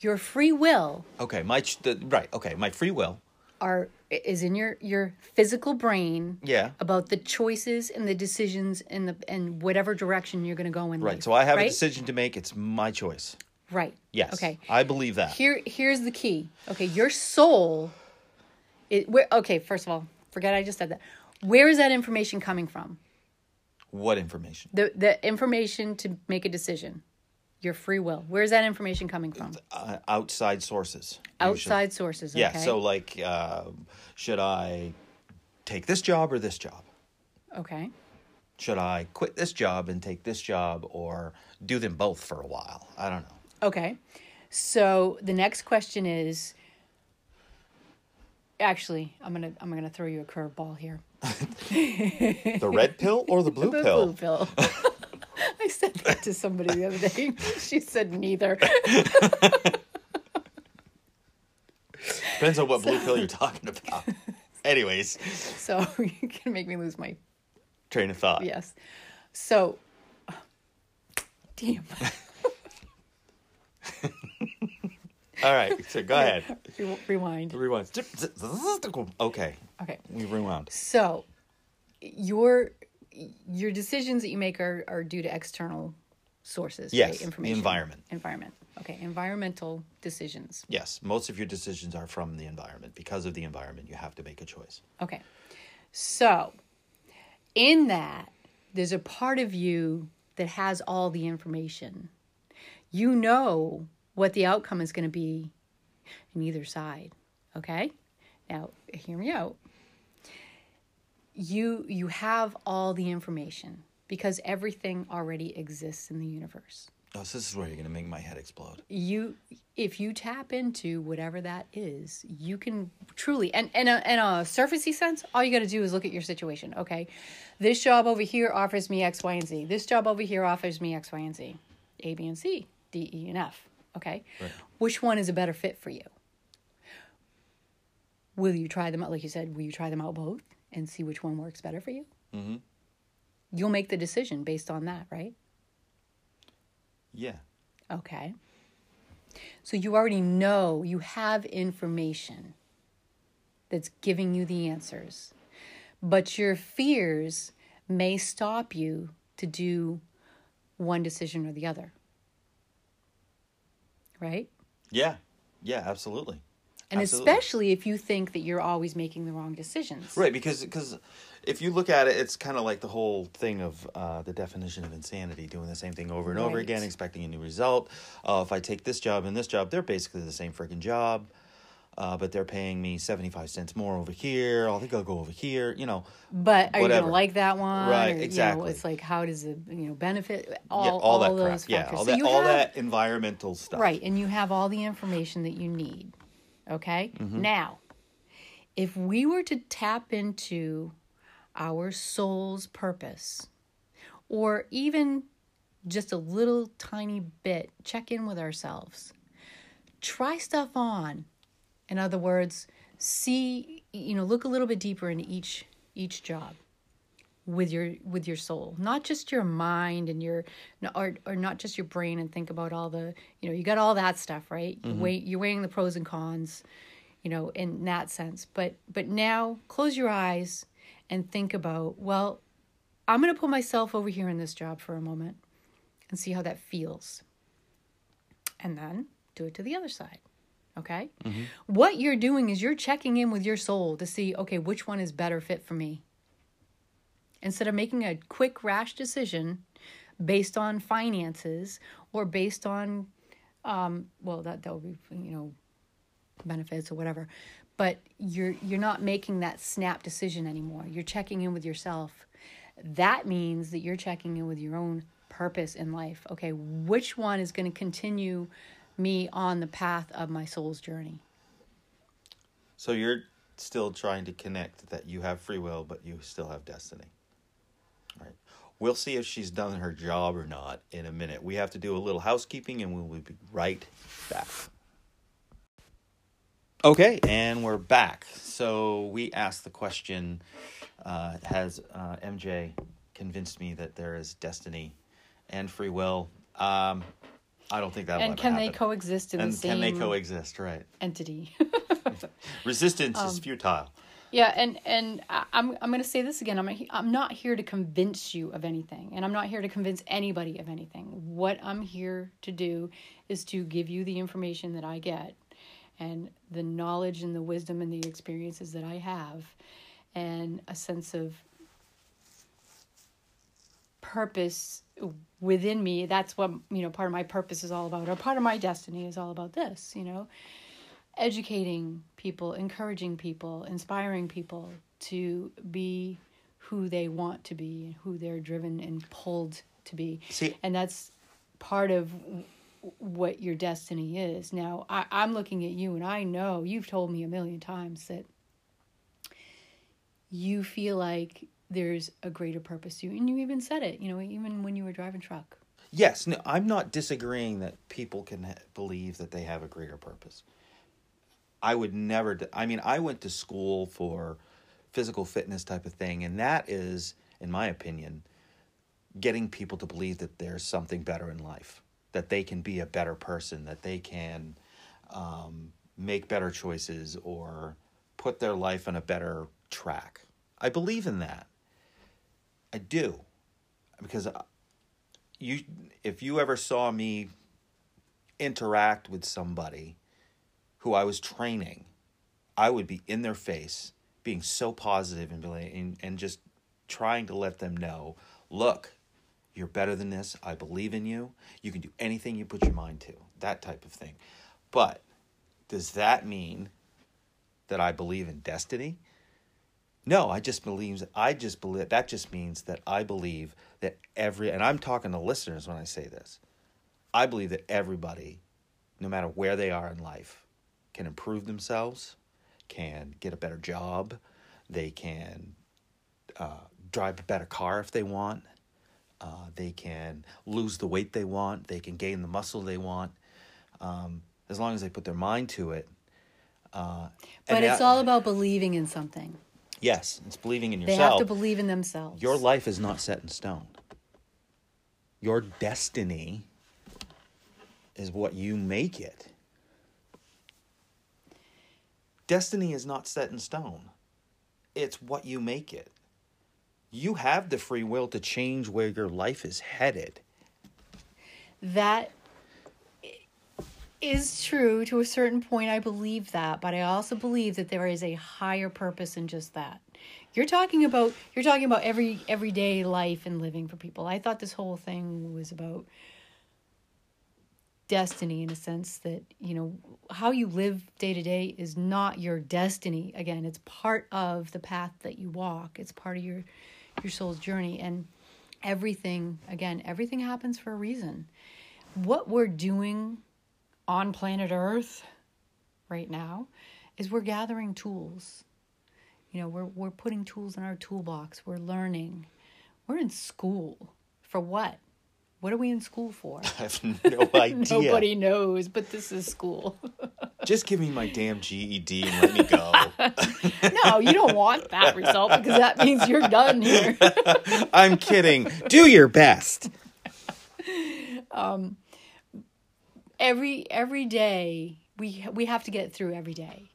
[SPEAKER 2] Your free will
[SPEAKER 1] Okay, my ch- the, right. Okay, my free will.
[SPEAKER 2] are is in your your physical brain.
[SPEAKER 1] Yeah.
[SPEAKER 2] About the choices and the decisions and the and whatever direction you're going to go in
[SPEAKER 1] Right.
[SPEAKER 2] life,
[SPEAKER 1] So I have a decision to make. It's my choice.
[SPEAKER 2] Right.
[SPEAKER 1] Yes.
[SPEAKER 2] Okay.
[SPEAKER 1] I believe that.
[SPEAKER 2] Here, here's the key. Okay, your soul. It. Where, okay, first of all, forget I just said that. Where is that information coming from?
[SPEAKER 1] What information?
[SPEAKER 2] The the information to make a decision. Your free will. Where is that information coming from?
[SPEAKER 1] Uh, outside sources.
[SPEAKER 2] Outside sources. Okay?
[SPEAKER 1] Yeah. So like, uh, should I take this job or this job?
[SPEAKER 2] Okay.
[SPEAKER 1] Should I quit this job and take this job, or do them both for a while? I don't know.
[SPEAKER 2] Okay. So the next question is. Actually, I'm gonna I'm gonna throw you a curveball here.
[SPEAKER 1] The red pill or the blue
[SPEAKER 2] The
[SPEAKER 1] pill?
[SPEAKER 2] blue pill. I said that to somebody the other day. She said neither.
[SPEAKER 1] Depends on what blue pill you're talking about. Anyways,
[SPEAKER 2] So you can make me lose my
[SPEAKER 1] train of thought.
[SPEAKER 2] yes. So, damn.
[SPEAKER 1] All right. So go ahead.
[SPEAKER 2] Re- Rewind.
[SPEAKER 1] Rewind. Okay.
[SPEAKER 2] Okay.
[SPEAKER 1] We rewound.
[SPEAKER 2] So, your your decisions that you make are are due to external sources.
[SPEAKER 1] Yes,
[SPEAKER 2] right?
[SPEAKER 1] the
[SPEAKER 2] Information.
[SPEAKER 1] environment.
[SPEAKER 2] Environment. Okay. Environmental decisions.
[SPEAKER 1] Yes. Most of your decisions are from the environment. Because of the environment, you have to make a choice.
[SPEAKER 2] Okay. So, in that, there's a part of you that has all the information. You know what the outcome is going to be in either side. Okay? Now, hear me out. You you have all the information because everything already exists in the universe.
[SPEAKER 1] Oh, so this is where you're going to make my head explode.
[SPEAKER 2] you if you tap into whatever that is you can truly and in a, in a surfacey sense all you got to do is look at your situation okay this job over here offers me x y and z this job over here offers me x y and z a b and c d e and f okay
[SPEAKER 1] Right.
[SPEAKER 2] which one is a better fit for you will you try them out like you said will you try them out both and see which one works better for you mm-hmm. You'll make the decision based on that right
[SPEAKER 1] Yeah.
[SPEAKER 2] Okay. So you already know, you have information that's giving you the answers. But your fears may stop you to do one decision or the other. Right?
[SPEAKER 1] Yeah. Yeah, absolutely.
[SPEAKER 2] And
[SPEAKER 1] Absolutely.
[SPEAKER 2] especially if you think that you're always making the wrong decisions.
[SPEAKER 1] Right, because because if you look at it, it's kind of like the whole thing of uh, the definition of insanity, doing the same thing over and over again, expecting a new result. Uh, if I take this job and this job, they're basically the same freaking job, uh, but they're paying me seventy five cents more over here. I think I'll go over here. You know,
[SPEAKER 2] But are you
[SPEAKER 1] Whatever.
[SPEAKER 2] going to like that one?
[SPEAKER 1] Right,
[SPEAKER 2] Or, you know,
[SPEAKER 1] exactly.
[SPEAKER 2] it's like, how does it, you know, benefit all,
[SPEAKER 1] yeah, all, that crap.
[SPEAKER 2] those
[SPEAKER 1] Yeah,
[SPEAKER 2] factors.
[SPEAKER 1] all
[SPEAKER 2] So
[SPEAKER 1] that all
[SPEAKER 2] have-
[SPEAKER 1] that environmental stuff.
[SPEAKER 2] Right, and you have all the information that you need. Okay?
[SPEAKER 1] Mm-hmm.
[SPEAKER 2] Now, if we were to tap into our soul's purpose, or even just a little tiny bit, check in with ourselves, try stuff on. In other words, see, you know, look a little bit deeper into each each job with your with your soul. Not just your mind and your or, or not just your brain and think about all the you know you got all that stuff right? You mm-hmm. weigh, you're weighing the pros and cons you know in that sense. But but now close your eyes and think about well i'm going to put myself over here in this job for a moment and see how that feels. And then do it to the other side okay? What you're doing is you're checking in with your soul to see okay which one is better fit for me. Instead of making a quick rash decision based on finances or based on um, well that that would be you know benefits or whatever but you're you're not making that snap decision anymore you're checking in with yourself that means that you're checking in with your own purpose in life okay which one is going to continue me on the path of my soul's journey.
[SPEAKER 1] So you're still trying to connect that you have free will, but you still have destiny. All right. We'll see if she's done her job or not in a minute. We have to do a little housekeeping and we will be right back. Okay, and we're back. So we asked the question uh, Has uh, MJ convinced me that there is destiny and free will? Um, I don't think that.
[SPEAKER 2] And can they coexist in
[SPEAKER 1] and
[SPEAKER 2] the same
[SPEAKER 1] can they coexist? Right.
[SPEAKER 2] entity?
[SPEAKER 1] Resistance
[SPEAKER 2] Um,
[SPEAKER 1] is futile.
[SPEAKER 2] Yeah, and and I'm I'm going to say this again. I'm I'm not here to convince you of anything, and I'm not here to convince anybody of anything. What I'm here to do is to give you the information that I get, and the knowledge and the wisdom and the experiences that I have, and a sense of purpose within me. That's what you know. Part of my purpose is all about, or part of my destiny is all about this. You know educating people, encouraging people, inspiring people to be who they want to be, who they're driven and pulled to be.
[SPEAKER 1] See-
[SPEAKER 2] and that's part of what your destiny is. Now, I, I'm looking at you, and I know you've told me a million times that you feel like there's a greater purpose to you, and you even said it. You know, even when you were driving truck.
[SPEAKER 1] Yes, no, I'm not disagreeing that people can believe that they have a greater purpose. I would never. I mean, I went to school for physical fitness type of thing, and that is, in my opinion, getting people to believe that there's something better in life, that they can be a better person, that they can um, make better choices or put their life on a better track. I believe in that. I do, because you, if you ever saw me interact with somebody who I was training, I would be in their face, being so positive and, and, and just trying to let them know look, you're better than this. I believe in you. You can do anything you put your mind to. That type of thing. But does that mean that I believe in destiny? No, I just believe I just believe that just means that I believe that every and I'm talking to listeners when I say this. I believe that everybody, no matter where they are in life, can improve themselves, can get a better job, they can uh, drive a better car if they want, uh, they can lose the weight they want, they can gain the muscle they want, um, as long as they put their mind to it. Uh,
[SPEAKER 2] But it's all about believing in something.
[SPEAKER 1] yes, it's believing in yourself.
[SPEAKER 2] They have to believe in themselves.
[SPEAKER 1] Your life is not set in stone. Your destiny is what you make it. Destiny is not set in stone. It's what you make it. You have the free will to change where your life is headed.
[SPEAKER 2] that is true to a certain point. I believe that, but I also believe that there is a higher purpose than just that. You're talking about you're talking about every everyday life and living for people. I thought this whole thing was about destiny in a sense that you know how you live day to day is not your destiny again it's part of the path that you walk it's part of your your soul's journey and everything again everything happens for a reason. What we're doing on planet earth right now is we're gathering tools. You know we're we're putting tools in our toolbox. We're learning. We're in school. For what what are we in school for
[SPEAKER 1] I have no idea.
[SPEAKER 2] Nobody knows, but this is school.
[SPEAKER 1] Just give me my damn GED and let me go.
[SPEAKER 2] no, you don't want that result because that means you're done here.
[SPEAKER 1] I'm kidding. Do your best.
[SPEAKER 2] Um, every every day we we have to get through every day.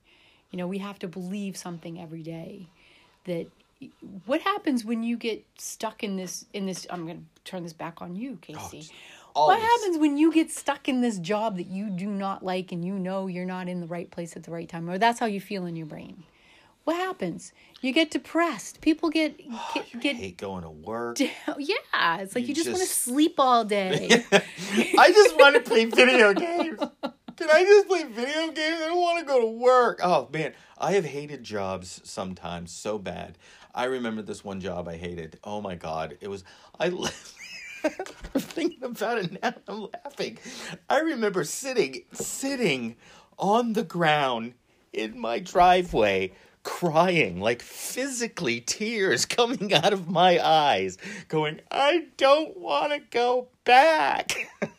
[SPEAKER 2] You know, we have to believe something every day that what happens when you get stuck in this in this I'm going to turn this back on you, Casey. Oh,
[SPEAKER 1] what
[SPEAKER 2] happens when you get stuck in this job that you do not like and you know you're not in the right place at the right time or that's how you feel in your brain? What happens? You get depressed. People get get,
[SPEAKER 1] You
[SPEAKER 2] get
[SPEAKER 1] hate going to work.
[SPEAKER 2] yeah, it's like you,
[SPEAKER 1] You
[SPEAKER 2] just, want to sleep all day.
[SPEAKER 1] I just want to play video games. Can I just play video games? I don't want to go to work. Oh man, I have hated jobs sometimes so bad. I remember this one job I hated. Oh my god, it was I I'm thinking about it now. I'm laughing. I remember sitting, sitting on the ground in my driveway, crying, like physically tears coming out of my eyes, going, I don't want to go back.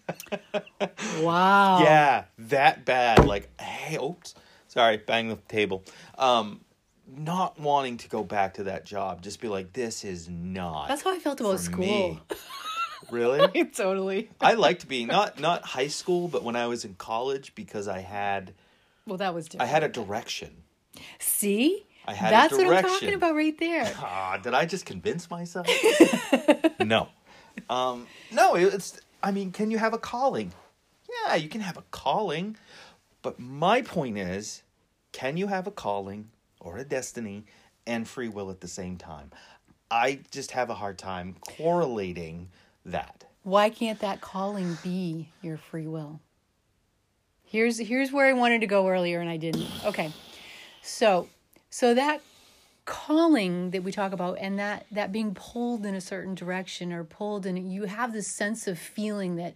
[SPEAKER 2] Wow.
[SPEAKER 1] Yeah, that bad. Like, hey, oops, sorry, bang the table. Um, not wanting to go back to that job, just be like, this is not.
[SPEAKER 2] That's how I felt about school.
[SPEAKER 1] me. Really?
[SPEAKER 2] totally.
[SPEAKER 1] I liked being not not high school, but when I was in college because I had
[SPEAKER 2] Well, that was Different.
[SPEAKER 1] I had a direction.
[SPEAKER 2] See?
[SPEAKER 1] I had a
[SPEAKER 2] That's what I'm talking about right there.
[SPEAKER 1] Ah, did I just convince myself? no, um, no. It's. I mean, can you have a calling? Yeah, you can have a calling, but my point is, can you have a calling or a destiny and free will at the same time? I just have a hard time correlating that.
[SPEAKER 2] Why can't that calling be your free will? Here's here's where I wanted to go earlier and I didn't. Okay. So so that calling that we talk about and that that being pulled in a certain direction or pulled in you have this sense of feeling that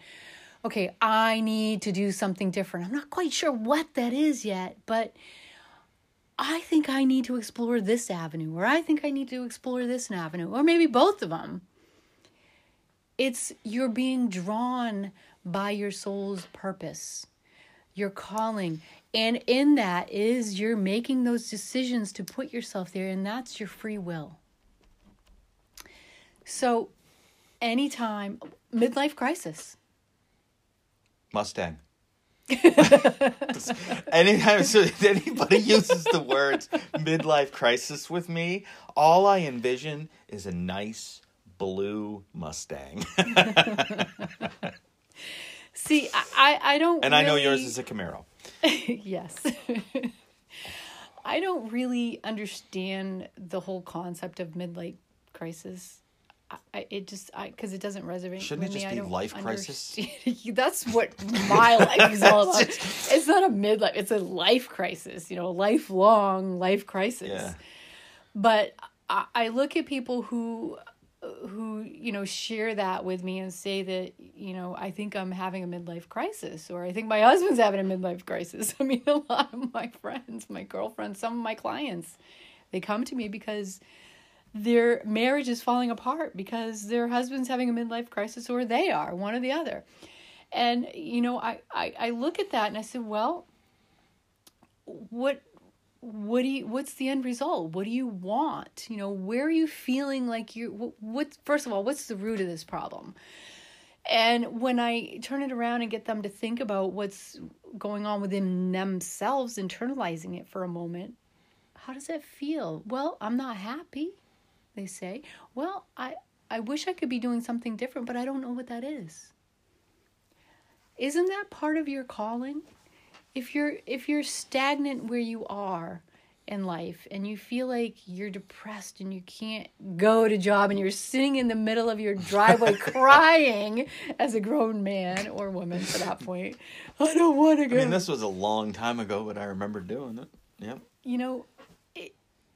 [SPEAKER 2] okay, I need to do something different. I'm not quite sure what that is yet, but I think I need to explore this avenue, or I think I need to explore this avenue, or maybe both of them. It's you're being drawn by your soul's purpose, your calling. And in that is you're making those decisions to put yourself there, and that's your free will. So, anytime, midlife crisis.
[SPEAKER 1] Mustang. Anytime so anybody uses the words midlife crisis with me, all I envision is a nice blue Mustang.
[SPEAKER 2] See, I, I, I don't.
[SPEAKER 1] and I know yours is a Camaro.
[SPEAKER 2] yes. I don't really understand the whole concept of midlife crisis. I, it just I because it doesn't resonate.
[SPEAKER 1] Shouldn't it
[SPEAKER 2] with me.
[SPEAKER 1] just
[SPEAKER 2] I
[SPEAKER 1] be life crisis?
[SPEAKER 2] That's what my life is all about. It's not a midlife; it's a life crisis. You know, lifelong life crisis.
[SPEAKER 1] Yeah.
[SPEAKER 2] But I, I look at people who who you know share that with me and say that you know I think I'm having a midlife crisis or I think my husband's having a midlife crisis. I mean, a lot of my friends, my girlfriends, some of my clients, they come to me because their marriage is falling apart because their husband's having a midlife crisis or they are one or the other. And you know, I I, I look at that and I said, well, what what do you what's the end result? What do you want? You know where are you feeling like you what, what first of all what's the root of this problem? And when i turn it around and get them to think about what's going on within themselves internalizing it for a moment how does that feel? Well i'm not happy they say well i i wish i could be doing something different but i don't know what that is isn't that part of your calling if you're if you're stagnant where you are in life and you feel like you're depressed and you can't go to job and you're sitting in the middle of your driveway crying as a grown man or woman for that point i don't want to go
[SPEAKER 1] I mean, this was a long time ago, but I remember doing it. Yep.
[SPEAKER 2] you know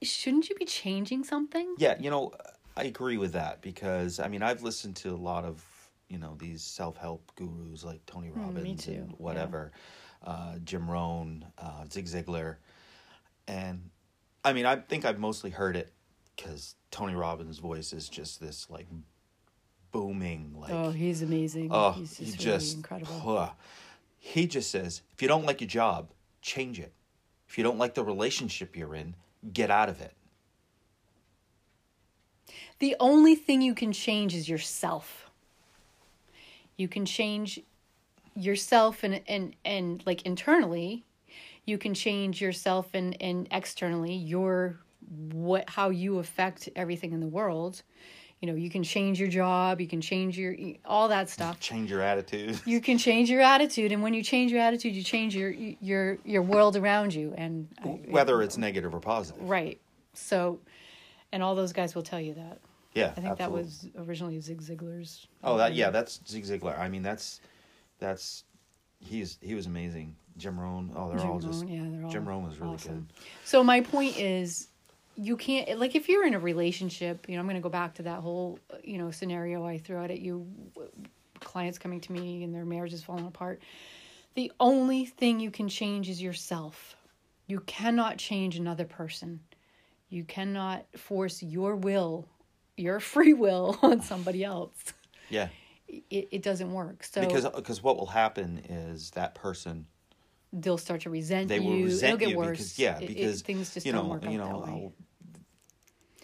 [SPEAKER 2] shouldn't you be changing something
[SPEAKER 1] Yeah, you know, I agree with that because I mean, I've listened to a lot of you know these self help gurus like Tony Robbins
[SPEAKER 2] too,
[SPEAKER 1] and
[SPEAKER 2] yeah.
[SPEAKER 1] whatever, uh, Jim Rohn, uh, Zig Ziglar, and I mean, I think I've mostly heard it because Tony Robbins' voice is just this like booming, like
[SPEAKER 2] oh he's amazing
[SPEAKER 1] oh,
[SPEAKER 2] he's
[SPEAKER 1] he
[SPEAKER 2] just,
[SPEAKER 1] just
[SPEAKER 2] really incredible.
[SPEAKER 1] He just says, if you don't like your job, change it. If you don't like the relationship you're in, get out of it.
[SPEAKER 2] The only thing you can change is yourself. You can change yourself and and and like internally. You can change yourself and and externally. Your what how you affect everything in the world. You know, you can change your job, you can change your all that stuff.
[SPEAKER 1] Change your attitude.
[SPEAKER 2] You can change your attitude and when you change your attitude, you change your your your world around you and I-
[SPEAKER 1] Whether it's negative or positive.
[SPEAKER 2] right. So and all those guys will tell you that.
[SPEAKER 1] Yeah,
[SPEAKER 2] I think that was originally Zig Ziglar's.
[SPEAKER 1] Oh, that yeah, that's Zig Ziglar. I mean, that's that's he's he was amazing. Jim Rohn. Oh, they're
[SPEAKER 2] Jim
[SPEAKER 1] all just
[SPEAKER 2] Rohn, yeah, they're all
[SPEAKER 1] Jim Rohn was really
[SPEAKER 2] awesome.
[SPEAKER 1] good.
[SPEAKER 2] So my point is, you can't like if you're in a relationship you know i'm going to go back to that whole you know scenario i threw out at you clients coming to me and their marriage is falling apart. The only thing you can change is yourself. You cannot change another person. You cannot force your will your free will on somebody else.
[SPEAKER 1] Yeah.
[SPEAKER 2] it, it doesn't work. So
[SPEAKER 1] Because because what will happen is that person
[SPEAKER 2] they'll start to resent
[SPEAKER 1] they
[SPEAKER 2] you.
[SPEAKER 1] Will resent
[SPEAKER 2] it'll get
[SPEAKER 1] you
[SPEAKER 2] worse.
[SPEAKER 1] because yeah
[SPEAKER 2] It- it-
[SPEAKER 1] because
[SPEAKER 2] things just
[SPEAKER 1] you
[SPEAKER 2] don't
[SPEAKER 1] know
[SPEAKER 2] work out
[SPEAKER 1] you know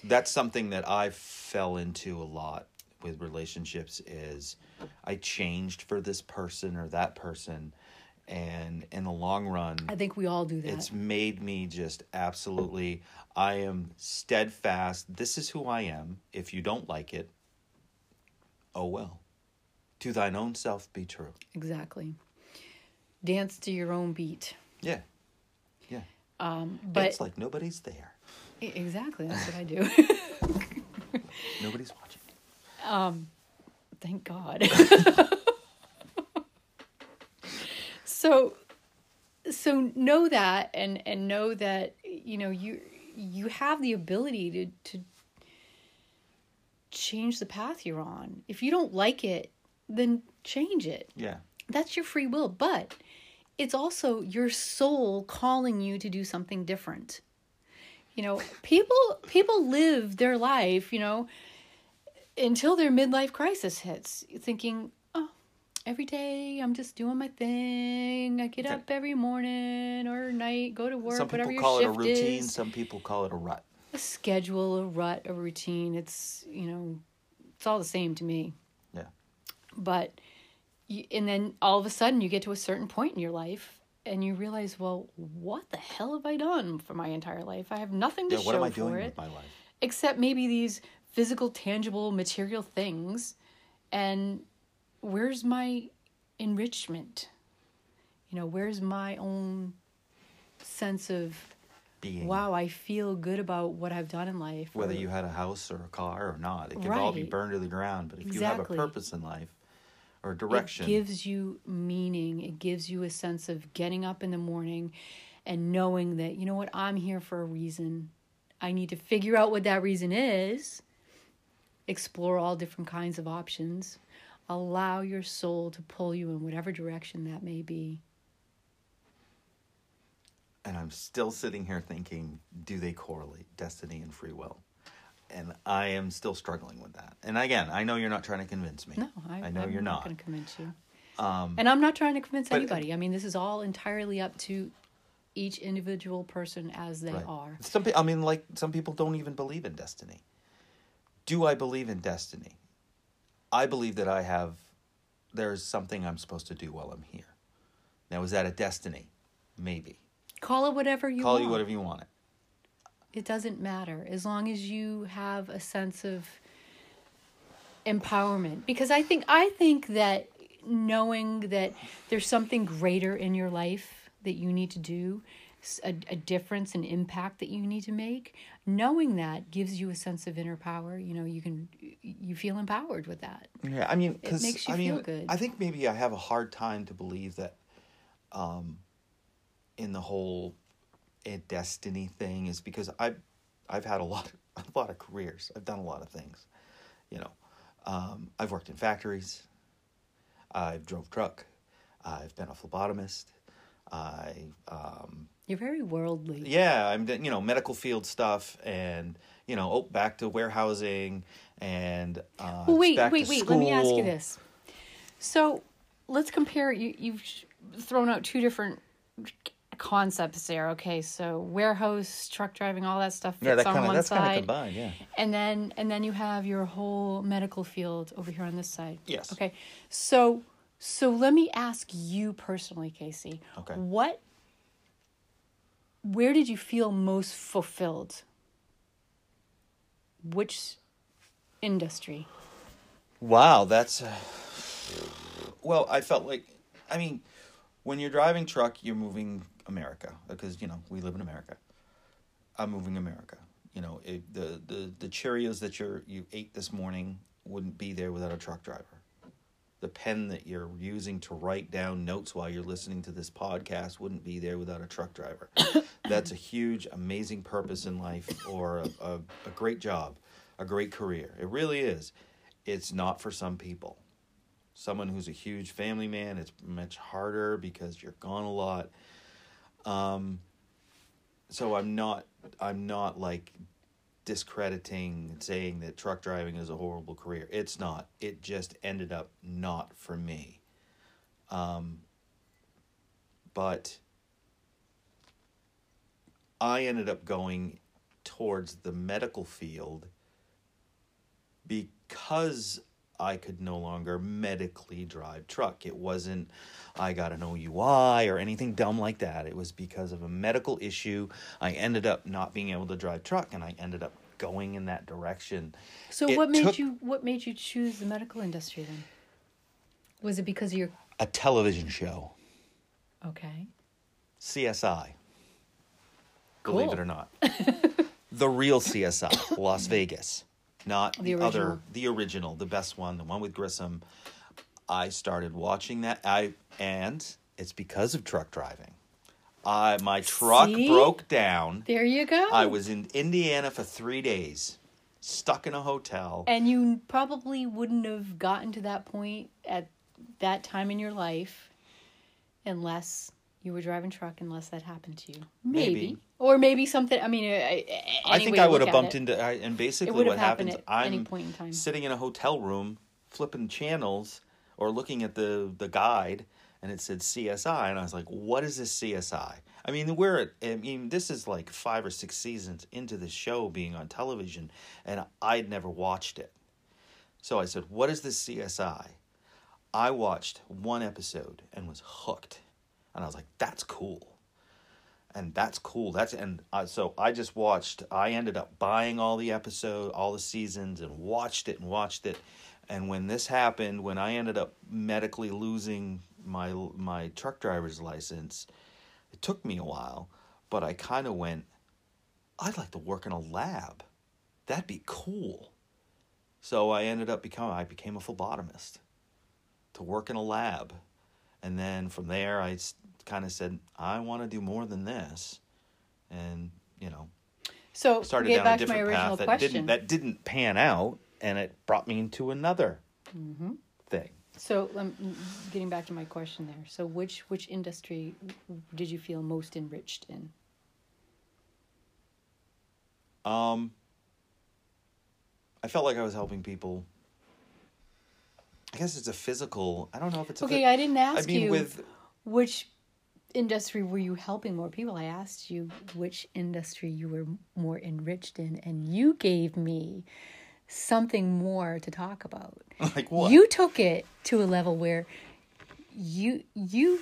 [SPEAKER 1] that's something that I fell into a lot with relationships is I changed for this person or that person. And in the long run
[SPEAKER 2] i think we all do that.
[SPEAKER 1] it's made me just absolutely I am steadfast. This is who I am. If you don't like it oh well. To thine own self be true.
[SPEAKER 2] Exactly. Dance to your own beat.
[SPEAKER 1] yeah. Yeah.
[SPEAKER 2] Um, but
[SPEAKER 1] it's like nobody's there
[SPEAKER 2] exactly, that's what I do.
[SPEAKER 1] nobody's watching Um,
[SPEAKER 2] Thank God. so so know that and and know that you know you you have the ability to to change the path you're on. If you don't like it, then change it.
[SPEAKER 1] yeah
[SPEAKER 2] That's your free will, but it's also your soul calling you to do something different. You know, people people live their life, you know, until their midlife crisis hits, thinking, "Oh, every day I'm just doing my thing. I get
[SPEAKER 1] Okay.
[SPEAKER 2] up every morning or night, go to work,
[SPEAKER 1] some people call it a routine
[SPEAKER 2] is."
[SPEAKER 1] some people call it a rut
[SPEAKER 2] A schedule, a rut, a routine. It's, you know, it's all the same to me
[SPEAKER 1] yeah
[SPEAKER 2] but you, and then all of a sudden you get to a certain point in your life and you realize well what the hell have i done for my entire life? I have nothing to
[SPEAKER 1] yeah
[SPEAKER 2] show
[SPEAKER 1] what am i
[SPEAKER 2] for
[SPEAKER 1] doing
[SPEAKER 2] it
[SPEAKER 1] with my life?
[SPEAKER 2] except maybe these physical tangible material things. And where's my enrichment? You know where's my own sense of
[SPEAKER 1] being.
[SPEAKER 2] wow i feel good about what i've done in life
[SPEAKER 1] whether
[SPEAKER 2] or-
[SPEAKER 1] you had a house or a car or not it could all be burned to the ground but if you have a purpose in life or direction
[SPEAKER 2] It gives you meaning. It gives you a sense of getting up in the morning and knowing that, you know what, I'm here for a reason. I need to figure out what that reason is, explore all different kinds of options, allow your soul to pull you in whatever direction that may be.
[SPEAKER 1] and i'm still sitting here thinking do they correlate destiny and free will and i am still struggling with that and again i know you're not trying to convince me
[SPEAKER 2] No, I,
[SPEAKER 1] I know
[SPEAKER 2] I'm
[SPEAKER 1] you're not not
[SPEAKER 2] going to convince you.
[SPEAKER 1] um
[SPEAKER 2] And I'm not trying to convince
[SPEAKER 1] but-
[SPEAKER 2] anybody. I mean, this is all entirely up to each individual person as they
[SPEAKER 1] right.
[SPEAKER 2] are.
[SPEAKER 1] some i mean like some people don't even believe in destiny do i believe in destiny i believe that i have there's something i'm supposed to do while i'm here now is that a destiny maybe
[SPEAKER 2] Call it whatever you
[SPEAKER 1] call
[SPEAKER 2] want.
[SPEAKER 1] you whatever you want it
[SPEAKER 2] it doesn't matter as long as you have a sense of empowerment because i think i think that knowing that there's something greater in your life that you need to do a difference an impact that you need to make knowing that gives you a sense of inner power you know you can you feel empowered with that
[SPEAKER 1] Yeah, I mean, because
[SPEAKER 2] makes you
[SPEAKER 1] I mean,
[SPEAKER 2] feel good.
[SPEAKER 1] I think maybe I have a hard time to believe that, um, in the whole, eh, destiny thing is because I've, I've had a lot, a lot of careers. I've done a lot of things, you know. Um, I've worked in factories. I've drove truck. I've been a phlebotomist. I, um,
[SPEAKER 2] you're very worldly
[SPEAKER 1] yeah, I'm you know medical field stuff and you know oh back to warehousing and uh,
[SPEAKER 2] Well, wait, wait, wait. Let me ask you this. So, let's compare. You you've thrown out two different concepts there. Okay, so warehouse, truck driving, all that stuff fits
[SPEAKER 1] Yeah, that
[SPEAKER 2] on
[SPEAKER 1] kind of
[SPEAKER 2] one
[SPEAKER 1] that's kind of
[SPEAKER 2] side,
[SPEAKER 1] combined. Yeah.
[SPEAKER 2] and then and then you have your whole medical field over here on this side.
[SPEAKER 1] Yes.
[SPEAKER 2] Okay, so so let me ask you personally, Casey.
[SPEAKER 1] Okay.
[SPEAKER 2] What? Where did you feel most fulfilled? Which industry?
[SPEAKER 1] Wow, that's uh, well. I felt like, I mean, when you're driving truck, you're moving America because you know we live in America. I'm moving America. You know, it, the the the Cheerios that you you ate this morning wouldn't be there without a truck driver. the pen that you're using to write down notes while you're listening to this podcast wouldn't be there without a truck driver. That's a huge, amazing purpose in life or a, a, a great job, a great career. It really is. It's not for some people. Someone who's a huge family man, it's much harder because you're gone a lot. Um, so I'm not, I'm not like discrediting and saying that truck driving is a horrible career. It's not. It just ended up not for me. Um, but I ended up going towards the medical field because I could no longer medically drive truck. It wasn't I got an OUI or anything dumb like that. It was because of a medical issue. I ended up not being able to drive truck and I ended up going in that direction.
[SPEAKER 2] So
[SPEAKER 1] It
[SPEAKER 2] what made
[SPEAKER 1] took
[SPEAKER 2] you what made you choose the medical industry then? Was it because of your
[SPEAKER 1] a television show,
[SPEAKER 2] okay?
[SPEAKER 1] CSI. Believe it or not. the real CSI, Las Vegas. Not
[SPEAKER 2] The
[SPEAKER 1] the, other the original, the best one, the one with Grissom. I started watching that. I and it's because of truck driving. I my truck
[SPEAKER 2] See?
[SPEAKER 1] broke down.
[SPEAKER 2] There you go.
[SPEAKER 1] I was in Indiana for three days, stuck in a hotel.
[SPEAKER 2] and you probably wouldn't have gotten to that point at that time in your life unless you were driving truck unless that happened to you maybe,
[SPEAKER 1] Maybe.
[SPEAKER 2] or maybe something i mean I,
[SPEAKER 1] I think I would have bumped into. I, and basically, what happens, I'm
[SPEAKER 2] point in time.
[SPEAKER 1] sitting in a hotel room, flipping channels or looking at the the guide, and it said CSI, and I was like, "What is this CSI?" I mean, we're at, I mean, this is like five or six seasons into the show being on television, and I'd never watched it. So I said, "What is this CSI?" I watched one episode and was hooked, and I was like, "That's cool." and that's cool. That's and uh, so I just watched. I ended up buying all the episode, all the seasons, and watched it and watched it. And when this happened, when I ended up medically losing my my truck driver's license, it took me a while, but I kind of went. I'd like to work in a lab. That'd be cool. So I ended up becoming. I became a phlebotomist to work in a lab, and then from there I kind of said I want to do more than this, and you know
[SPEAKER 2] so
[SPEAKER 1] started down a different path that
[SPEAKER 2] question
[SPEAKER 1] didn't that didn't pan out, and it brought me into another
[SPEAKER 2] Mm-hmm.
[SPEAKER 1] thing.
[SPEAKER 2] so um, getting back to my question there so which which industry did you feel most enriched in
[SPEAKER 1] Um, I felt like I was helping people. I guess it's a physical. I don't know if it's
[SPEAKER 2] okay i didn't ask
[SPEAKER 1] I mean,
[SPEAKER 2] you
[SPEAKER 1] with
[SPEAKER 2] which industry were you helping more people. I asked you which industry you were more enriched in and you gave me something more to talk about.
[SPEAKER 1] Like what?
[SPEAKER 2] You took it to a level where you you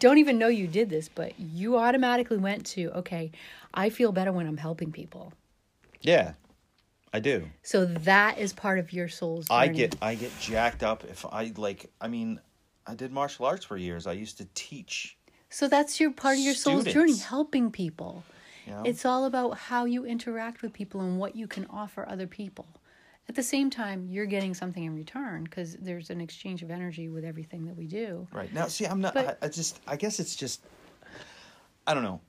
[SPEAKER 2] don't even know you did this but you automatically went to okay i feel better when i'm helping people.
[SPEAKER 1] Yeah, I do.
[SPEAKER 2] so that is part of your soul's
[SPEAKER 1] I get I get jacked up if I like. I mean, I did martial arts for years. I used to teach.
[SPEAKER 2] so that's your part of your soul's journey helping people
[SPEAKER 1] You know,
[SPEAKER 2] It's all about how you interact with people and what you can offer other people. At the same time, you're getting something in return because there's an exchange of energy with everything that we do.
[SPEAKER 1] right now. See, I'm not.
[SPEAKER 2] But-
[SPEAKER 1] I, I just. I guess it's just. I don't know.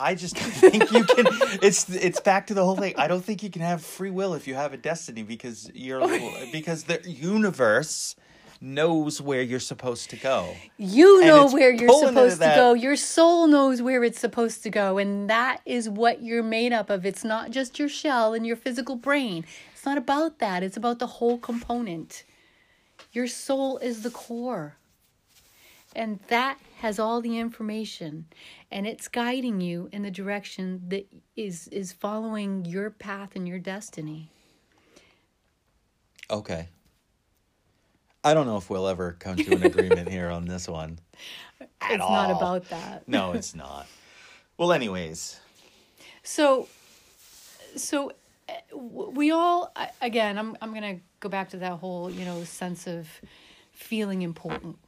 [SPEAKER 1] I just think you can. It's it's back to the whole thing. I don't think you can have free will if you have a destiny because you're because the universe knows where you're supposed to go.
[SPEAKER 2] You know where you're supposed to go. Your soul knows where it's supposed to go. And that is what you're made up of. It's not just your shell and your physical brain. It's not about that. It's about the whole component. Your soul is the core. And that has all the information. And it's guiding you in the direction that is is following your path and your destiny.
[SPEAKER 1] Okay. I don't know if we'll ever come to an agreement here on this one. At
[SPEAKER 2] it's not about that.
[SPEAKER 1] No, it's not. Well, anyways,
[SPEAKER 2] So, so uh, we all again. I'm I'm gonna go back to that whole you know sense of feeling important.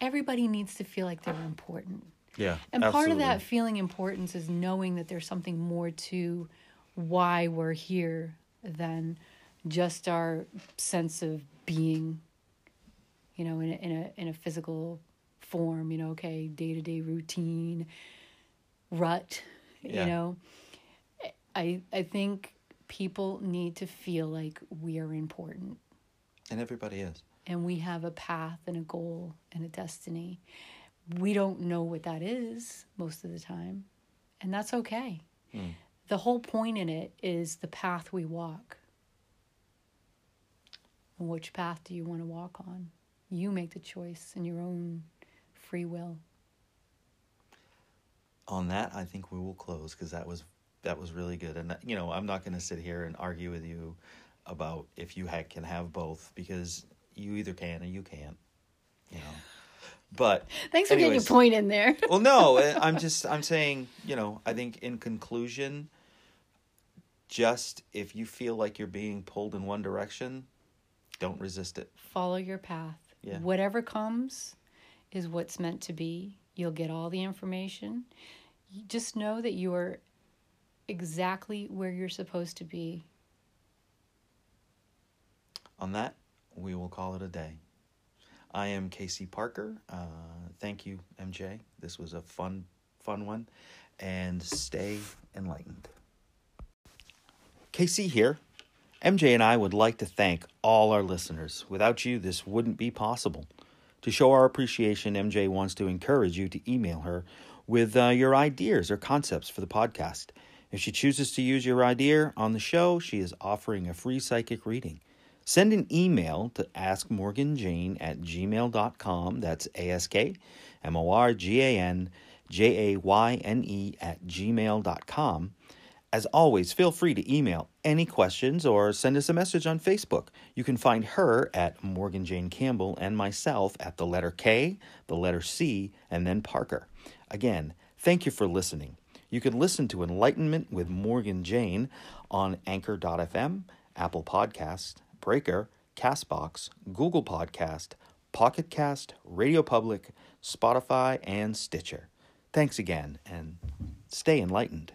[SPEAKER 2] Everybody needs to feel like they're important,
[SPEAKER 1] yeah.
[SPEAKER 2] and part of that feeling importance is knowing that there's something more to why we're here than just our sense of being you know, in a, in a in a physical form. You know, okay, day to day routine, rut.
[SPEAKER 1] Yeah.
[SPEAKER 2] You know, I I think people need to feel like we are important
[SPEAKER 1] And everybody is.
[SPEAKER 2] And we have a path and a goal and a destiny. We don't know what that is most of the time, and that's okay. Hmm. The whole point in it is the path we walk. And which path do you want to walk on? You make the choice in your own free will.
[SPEAKER 1] on that i think we will close because that was that was really good and you know i'm not going to sit here and argue with you about if you ha- can have both because you either can or you can't you know but
[SPEAKER 2] Thanks for getting your point in there.
[SPEAKER 1] well no i'm just i'm saying you know i think in conclusion just if you feel like you're being pulled in one direction don't resist it
[SPEAKER 2] Follow your path.
[SPEAKER 1] Yeah.
[SPEAKER 2] Whatever comes is what's meant to be. You'll get all the information. You just know that you are exactly where you're supposed to be.
[SPEAKER 1] on that, we will call it a day. I am Casey Parker. Uh, thank you, MJ. This was a fun, fun one. And stay enlightened. Casey here. MJ and I would like to thank all our listeners. Without you, this wouldn't be possible. To show our appreciation, MJ wants to encourage you to email her with uh, your ideas or concepts for the podcast. If she chooses to use your idea on the show, she is offering a free psychic reading. Send an email to askmorganjayne at gmail.com. That's A S K M O R G A N J A Y N E at gmail.com. As always, feel free to email any questions or send us a message on Facebook. You can find her at Morgan Jayne Campbell and myself at the letter K, the letter C, and then Parker. Again, thank you for listening. You can listen to Enlightenment with Morgan Jayne on Anchor.fm, Apple Podcast, Breaker, Castbox, Google Podcast, Pocket Cast, Radio Public, Spotify, and Stitcher. Thanks again, and stay enlightened.